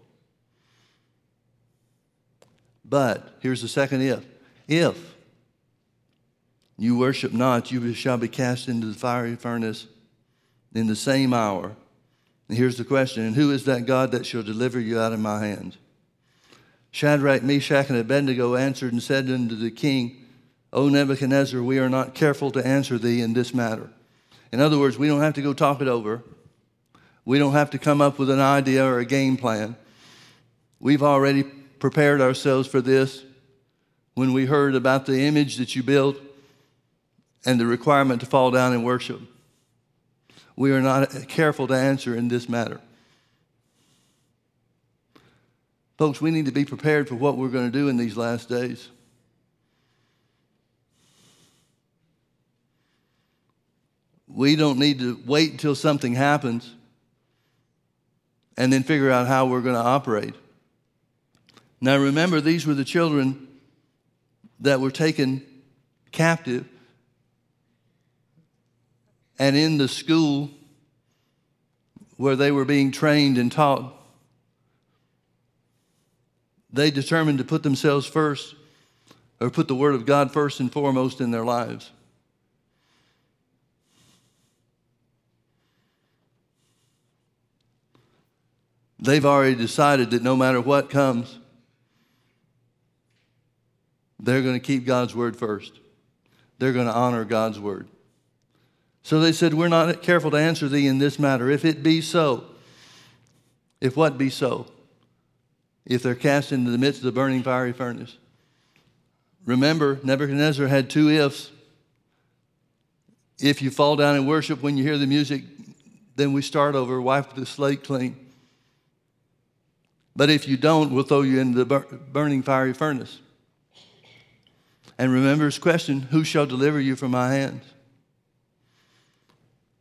But here's the second if. If you worship not, you shall be cast into the fiery furnace in the same hour. And here's the question And who is that God that shall deliver you out of my hand? Shadrach, Meshach, and Abednego answered and said unto the king, O Nebuchadnezzar, we are not careful to answer thee in this matter. In other words, we don't have to go talk it over. We don't have to come up with an idea or a game plan. We've already prepared ourselves for this when we heard about the image that you built and the requirement to fall down and worship. We are not careful to answer in this matter. Folks, we need to be prepared for what we're going to do in these last days. We don't need to wait until something happens and then figure out how we're going to operate. Now, remember, these were the children that were taken captive. And in the school where they were being trained and taught, they determined to put themselves first or put the Word of God first and foremost in their lives. They've already decided that no matter what comes, they're going to keep God's word first. They're going to honor God's word. So they said, We're not careful to answer thee in this matter. If it be so, if what be so? If they're cast into the midst of the burning fiery furnace. Remember, Nebuchadnezzar had two ifs. If you fall down and worship when you hear the music, then we start over, wipe the slate clean. But if you don't, we'll throw you into the burning fiery furnace. And remember his question who shall deliver you from my hands?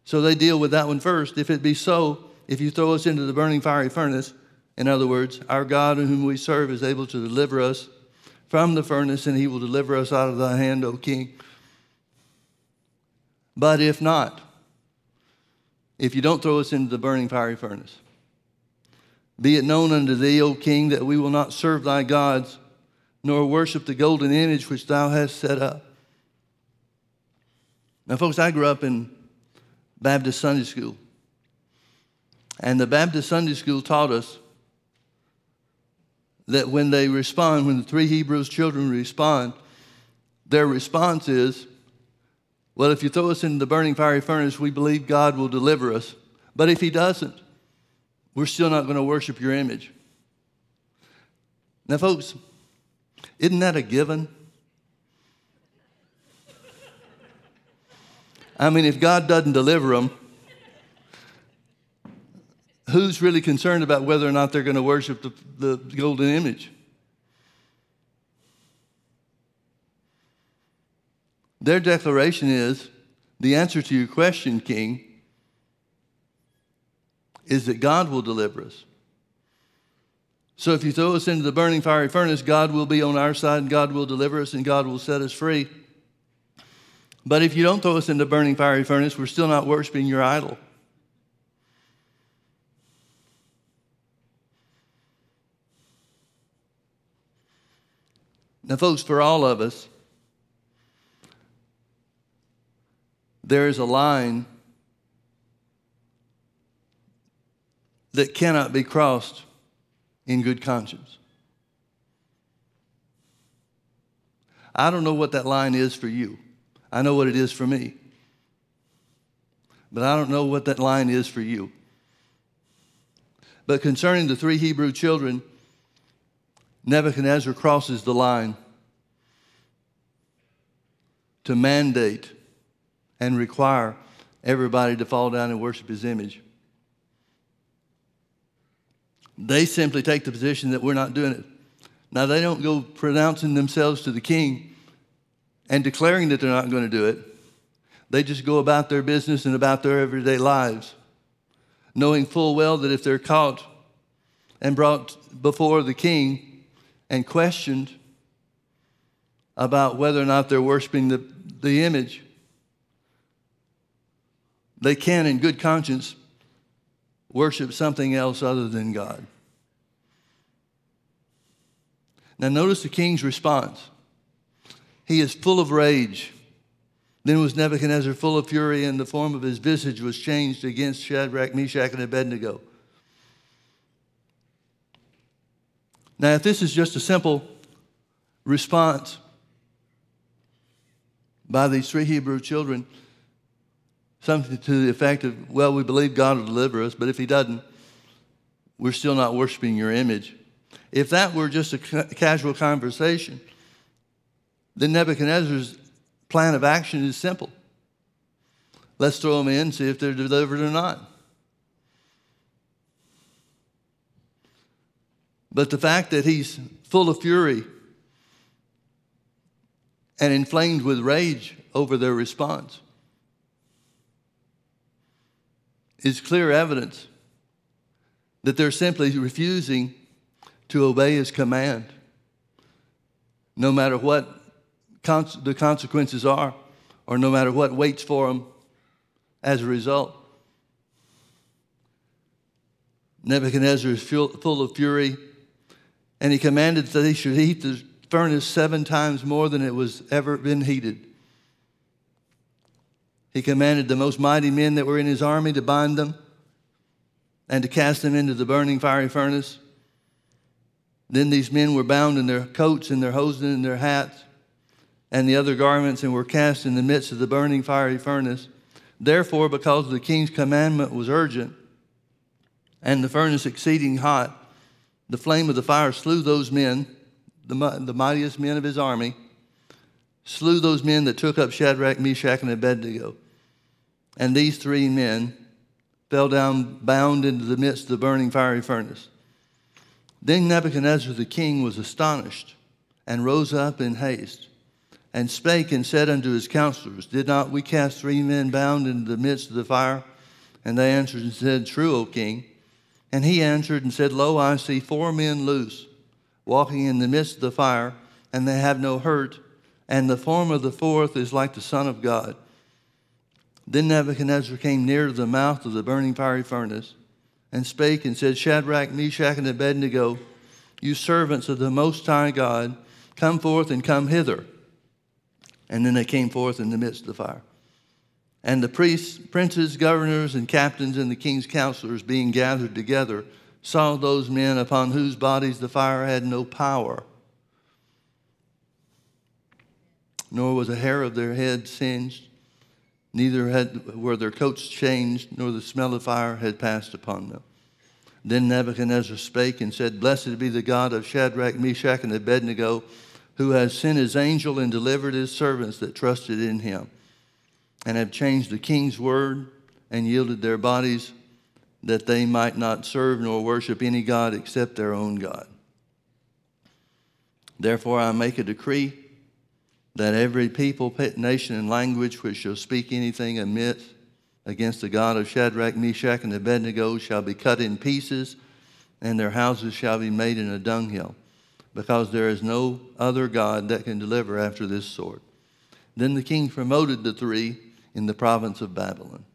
So they deal with that one first. If it be so, if you throw us into the burning fiery furnace, in other words, our God whom we serve is able to deliver us from the furnace, and he will deliver us out of thy hand, O king. But if not, if you don't throw us into the burning fiery furnace, be it known unto thee, O king, that we will not serve thy gods nor worship the golden image which thou hast set up. Now, folks, I grew up in Baptist Sunday school. And the Baptist Sunday school taught us that when they respond, when the three Hebrews children respond, their response is, Well, if you throw us into the burning fiery furnace, we believe God will deliver us. But if He doesn't, we're still not going to worship your image. Now, folks, isn't that a given? I mean, if God doesn't deliver them, who's really concerned about whether or not they're going to worship the, the golden image? Their declaration is the answer to your question, King, is that God will deliver us. So if you throw us into the burning fiery furnace, God will be on our side and God will deliver us and God will set us free. But if you don't throw us into the burning fiery furnace, we're still not worshiping your idol. Now, folks, for all of us, there is a line that cannot be crossed in good conscience. I don't know what that line is for you. I know what it is for me. But I don't know what that line is for you. But concerning the three Hebrew children, Nebuchadnezzar crosses the line to mandate and require everybody to fall down and worship his image. They simply take the position that we're not doing it. Now, they don't go pronouncing themselves to the king and declaring that they're not going to do it. They just go about their business and about their everyday lives, knowing full well that if they're caught and brought before the king and questioned about whether or not they're worshiping the, the image, they can, in good conscience, worship something else other than God. Now, notice the king's response. He is full of rage. Then was Nebuchadnezzar full of fury, and the form of his visage was changed against Shadrach, Meshach, and Abednego. Now, if this is just a simple response by these three Hebrew children, something to the effect of, well, we believe God will deliver us, but if He doesn't, we're still not worshiping your image. If that were just a casual conversation, then Nebuchadnezzar's plan of action is simple. Let's throw them in, see if they're delivered or not. But the fact that he's full of fury and inflamed with rage over their response is clear evidence that they're simply refusing to obey his command, no matter what the consequences are, or no matter what waits for them as a result. Nebuchadnezzar is full of fury, and he commanded that they should heat the furnace seven times more than it was ever been heated. He commanded the most mighty men that were in his army to bind them and to cast them into the burning fiery furnace. Then these men were bound in their coats and their hosen and their hats and the other garments and were cast in the midst of the burning fiery furnace. Therefore, because the king's commandment was urgent and the furnace exceeding hot, the flame of the fire slew those men, the, the mightiest men of his army, slew those men that took up Shadrach, Meshach, and Abednego. And these three men fell down bound into the midst of the burning fiery furnace. Then Nebuchadnezzar the king was astonished and rose up in haste and spake and said unto his counselors, Did not we cast three men bound into the midst of the fire? And they answered and said, True, O king. And he answered and said, Lo, I see four men loose, walking in the midst of the fire, and they have no hurt, and the form of the fourth is like the Son of God. Then Nebuchadnezzar came near to the mouth of the burning fiery furnace and spake and said, Shadrach, Meshach, and Abednego, you servants of the Most High God, Come forth and come hither. And then they came forth in the midst of the fire. And the priests, princes, governors, and captains, and the king's counselors being gathered together, saw those men upon whose bodies the fire had no power, nor was a hair of their head singed, neither had, were their coats changed, nor the smell of fire had passed upon them. Then Nebuchadnezzar spake and said, Blessed be the God of Shadrach, Meshach, and Abednego who has sent his angel and delivered his servants that trusted in him, and have changed the king's word and yielded their bodies that they might not serve nor worship any God except their own God. Therefore, I make a decree that every people, nation, and language which shall speak anything amiss against the God of Shadrach, Meshach, and Abednego shall be cut in pieces, and their houses shall be made in a dunghill because there is no other God that can deliver after this sort. Then the king promoted the three in the province of Babylon.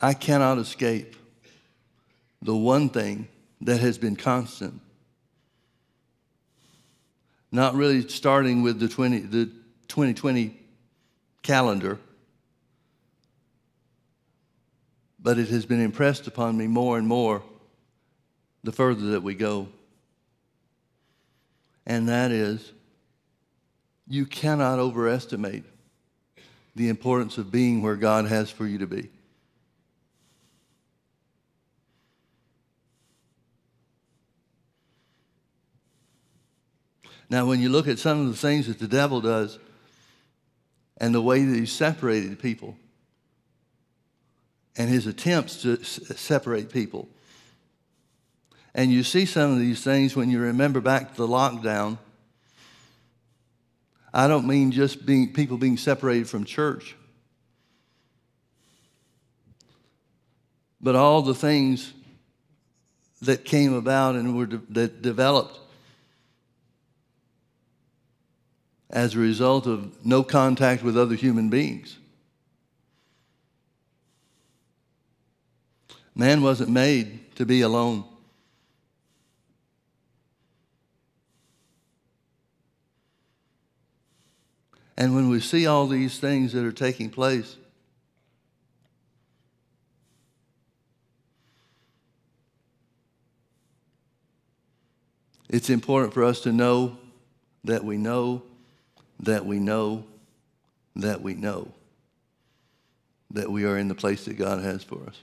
I cannot escape the one thing that has been constant not really starting with the, 20, the 2020 calendar, but it has been impressed upon me more and more the further that we go. And that is, you cannot overestimate the importance of being where God has for you to be. Now, when you look at some of the things that the devil does and the way that he separated people and his attempts to separate people, and you see some of these things when you remember back to the lockdown. I don't mean just being people being separated from church, but all the things that came about and were de- that developed as a result of no contact with other human beings. Man wasn't made to be alone. And when we see all these things that are taking place, it's important for us to know that we know that we know that we know that we are in the place that God has for us.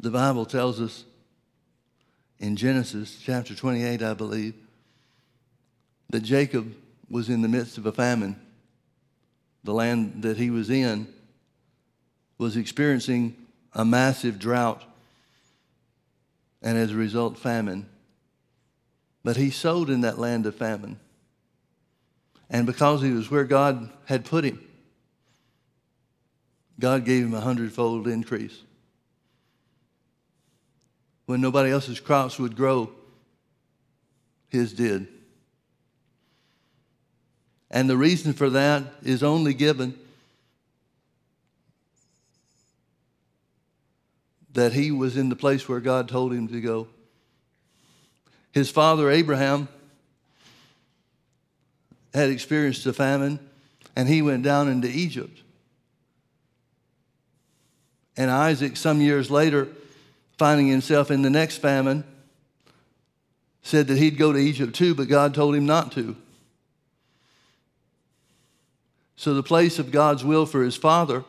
The Bible tells us in Genesis chapter 28, I believe, that Jacob was in the midst of a famine. The land that he was in was experiencing a massive drought and as a result, famine. But he sowed in that land of famine. And because he was where God had put him, God gave him a hundredfold increase. When nobody else's crops would grow, his did. And the reason for that is only given that he was in the place where God told him to go. His father, Abraham, had experienced a famine, and he went down into Egypt. And Isaac, some years later, finding himself in the next famine, said that he'd go to Egypt too, but God told him not to. So the place of God's will for his father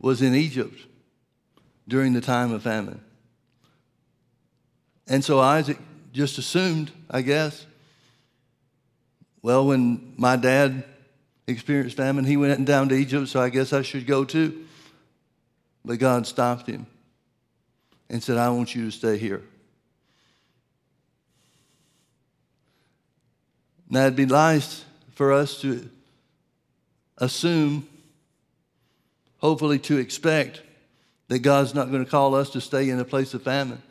was in Egypt during the time of famine. And so Isaac just assumed, I guess, well, when my dad experienced famine, he went down to Egypt, so I guess I should go too. But God stopped him and said, I want you to stay here. Now, it'd be nice for us to assume, hopefully, to expect that God's not going to call us to stay in a place of famine.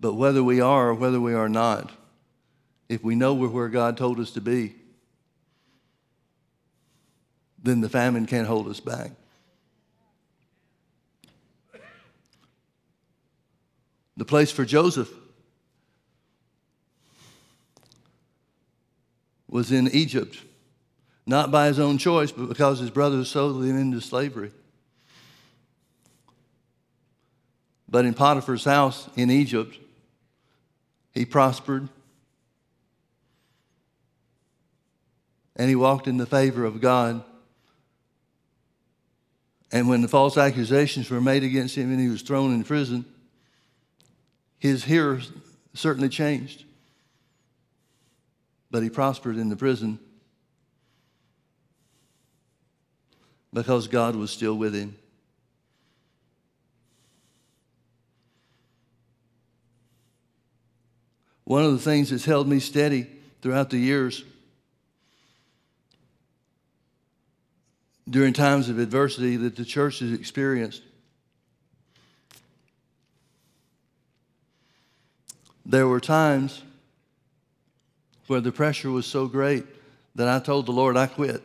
But whether we are or whether we are not, if we know we're where God told us to be, then the famine can't hold us back. The place for Joseph was in Egypt, not by his own choice, but because his brothers sold him into slavery. But in Potiphar's house in Egypt, he prospered and he walked in the favor of God. And when the false accusations were made against him and he was thrown in prison, his hearers certainly changed. But he prospered in the prison because God was still with him. One of the things that's held me steady throughout the years during times of adversity that the church has experienced. There were times where the pressure was so great that I told the Lord I quit.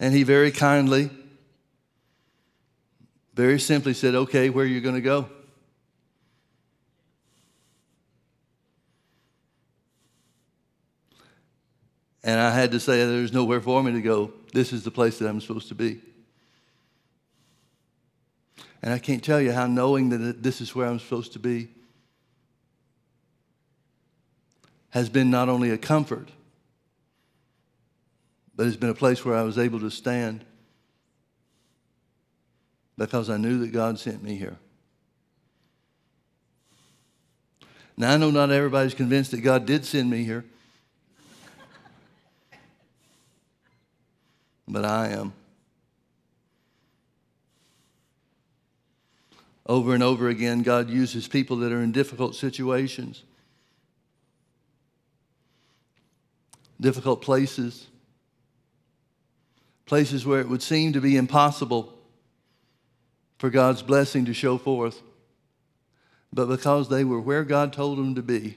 And he very kindly, very simply said, Okay, where are you going to go? And I had to say, There's nowhere for me to go. This is the place that I'm supposed to be. And I can't tell you how knowing that this is where I'm supposed to be has been not only a comfort, but it's been a place where I was able to stand because I knew that God sent me here. Now, I know not everybody's convinced that God did send me here, but I am. Over and over again, God uses people that are in difficult situations, difficult places, places where it would seem to be impossible for God's blessing to show forth. But because they were where God told them to be,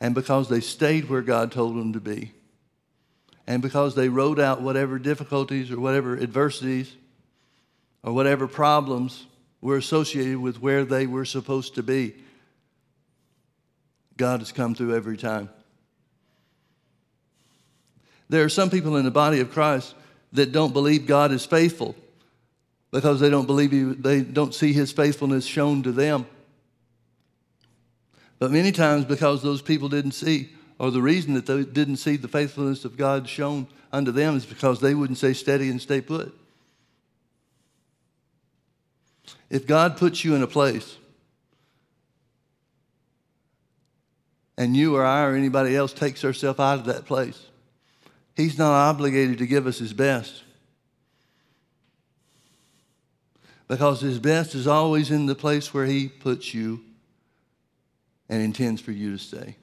and because they stayed where God told them to be, and because they wrote out whatever difficulties or whatever adversities or whatever problems were associated with where they were supposed to be. God has come through every time. There are some people in the body of Christ that don't believe God is faithful because they don't believe he, they don't see his faithfulness shown to them. But many times because those people didn't see, or the reason that they didn't see the faithfulness of God shown unto them is because they wouldn't stay steady and stay put. If God puts you in a place and you or I or anybody else takes ourselves out of that place, He's not obligated to give us His best. Because His best is always in the place where He puts you and intends for you to stay.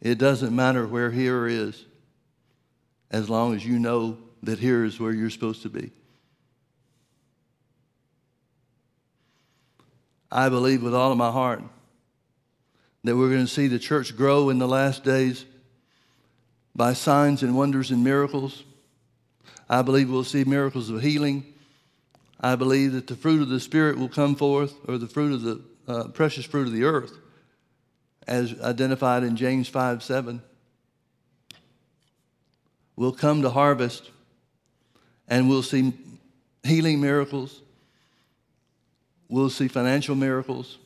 It doesn't matter where here is as long as you know that here is where you're supposed to be. I believe with all of my heart that we're going to see the church grow in the last days by signs and wonders and miracles. I believe we'll see miracles of healing. I believe that the fruit of the Spirit will come forth, or the fruit of the uh, precious fruit of the earth, as identified in James 5 7 will come to harvest and we'll see healing miracles, we'll see financial miracles,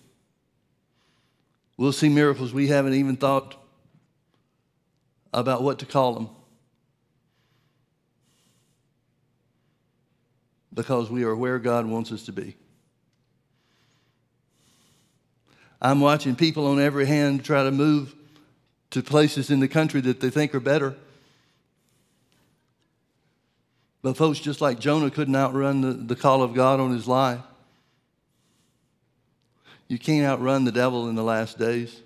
we'll see miracles we haven't even thought about what to call them. Because we are where God wants us to be. I'm watching people on every hand try to move to places in the country that they think are better. But folks, just like Jonah couldn't outrun the, the call of God on his life, You can't outrun the devil in the last days.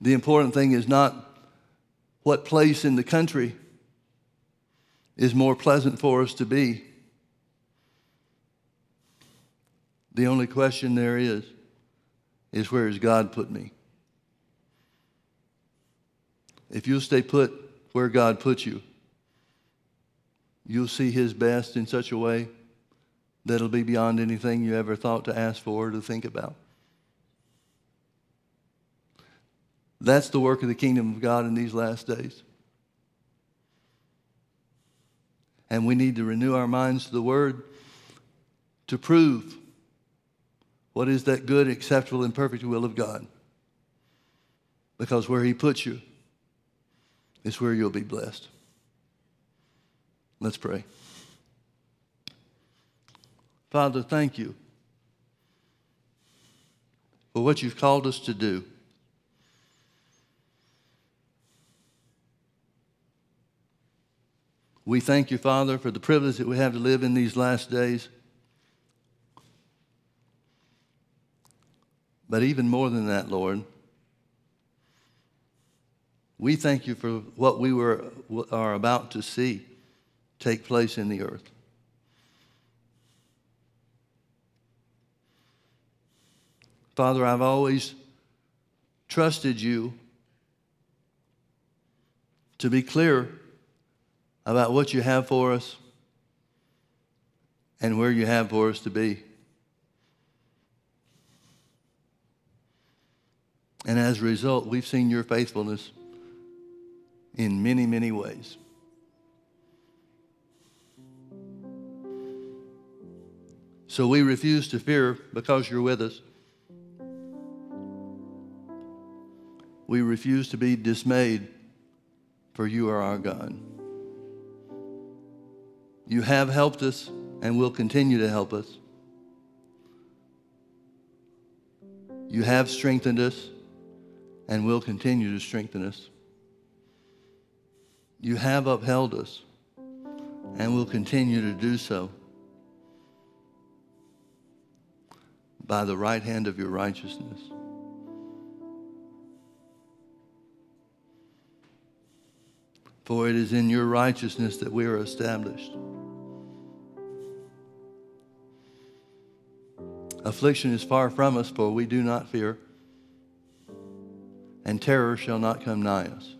The important thing is not what place in the country is more pleasant for us to be. The only question there is, is where has God put me? If you'll stay put where God put you, you'll see His best in such a way that'll be beyond anything you ever thought to ask for or to think about. That's the work of the kingdom of God in these last days. And we need to renew our minds to the Word to prove what is that good, acceptable, and perfect will of God. Because where He puts you is where you'll be blessed. Let's pray. Father, thank you for what you've called us to do. We thank you, Father, for the privilege that we have to live in these last days. But even more than that, Lord, we thank you for what we were, are about to see take place in the earth. Father, I've always trusted you to be clear about what you have for us and where you have for us to be. And as a result, we've seen your faithfulness in many, many ways. So we refuse to fear because you're with us. We refuse to be dismayed, for you are our God. You have helped us and will continue to help us. You have strengthened us and will continue to strengthen us. You have upheld us and will continue to do so by the right hand of your righteousness. For it is in your righteousness that we are established. Affliction is far from us, for we do not fear, and terror shall not come nigh us.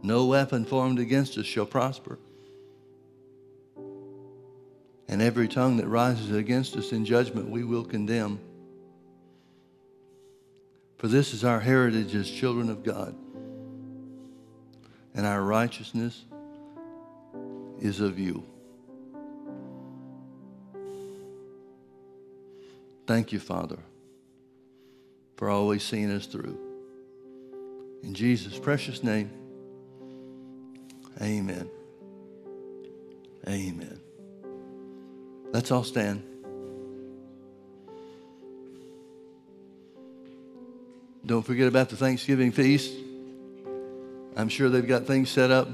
No weapon formed against us shall prosper. And every tongue that rises against us in judgment we will condemn. For this is our heritage as children of God. And our righteousness is of you. Thank you, Father, for always seeing us through. In Jesus' precious name, amen. Amen. Let's all stand. Don't forget about the Thanksgiving feast. I'm sure they've got things set up.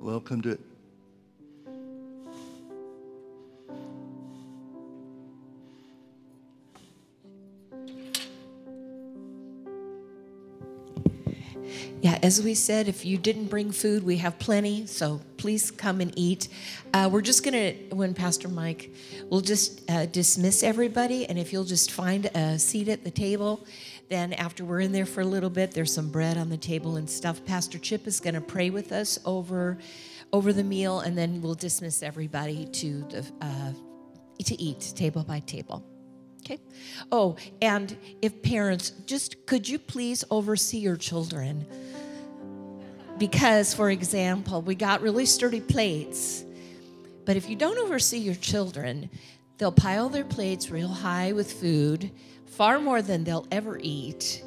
Welcome to it. Yeah, as we said, if you didn't bring food, we have plenty, so please come and eat. Uh, we're just gonna, when Pastor Mike, we'll just uh, dismiss everybody, and if you'll just find a seat at the table, then after we're in there for a little bit, there's some bread on the table and stuff. Pastor Chip is gonna pray with us over, over the meal, and then we'll dismiss everybody to the uh, to eat table by table. Okay. Oh, and if parents, just could you please oversee your children? Because, for example, we got really sturdy plates, but if you don't oversee your children, they'll pile their plates real high with food, far more than they'll ever eat.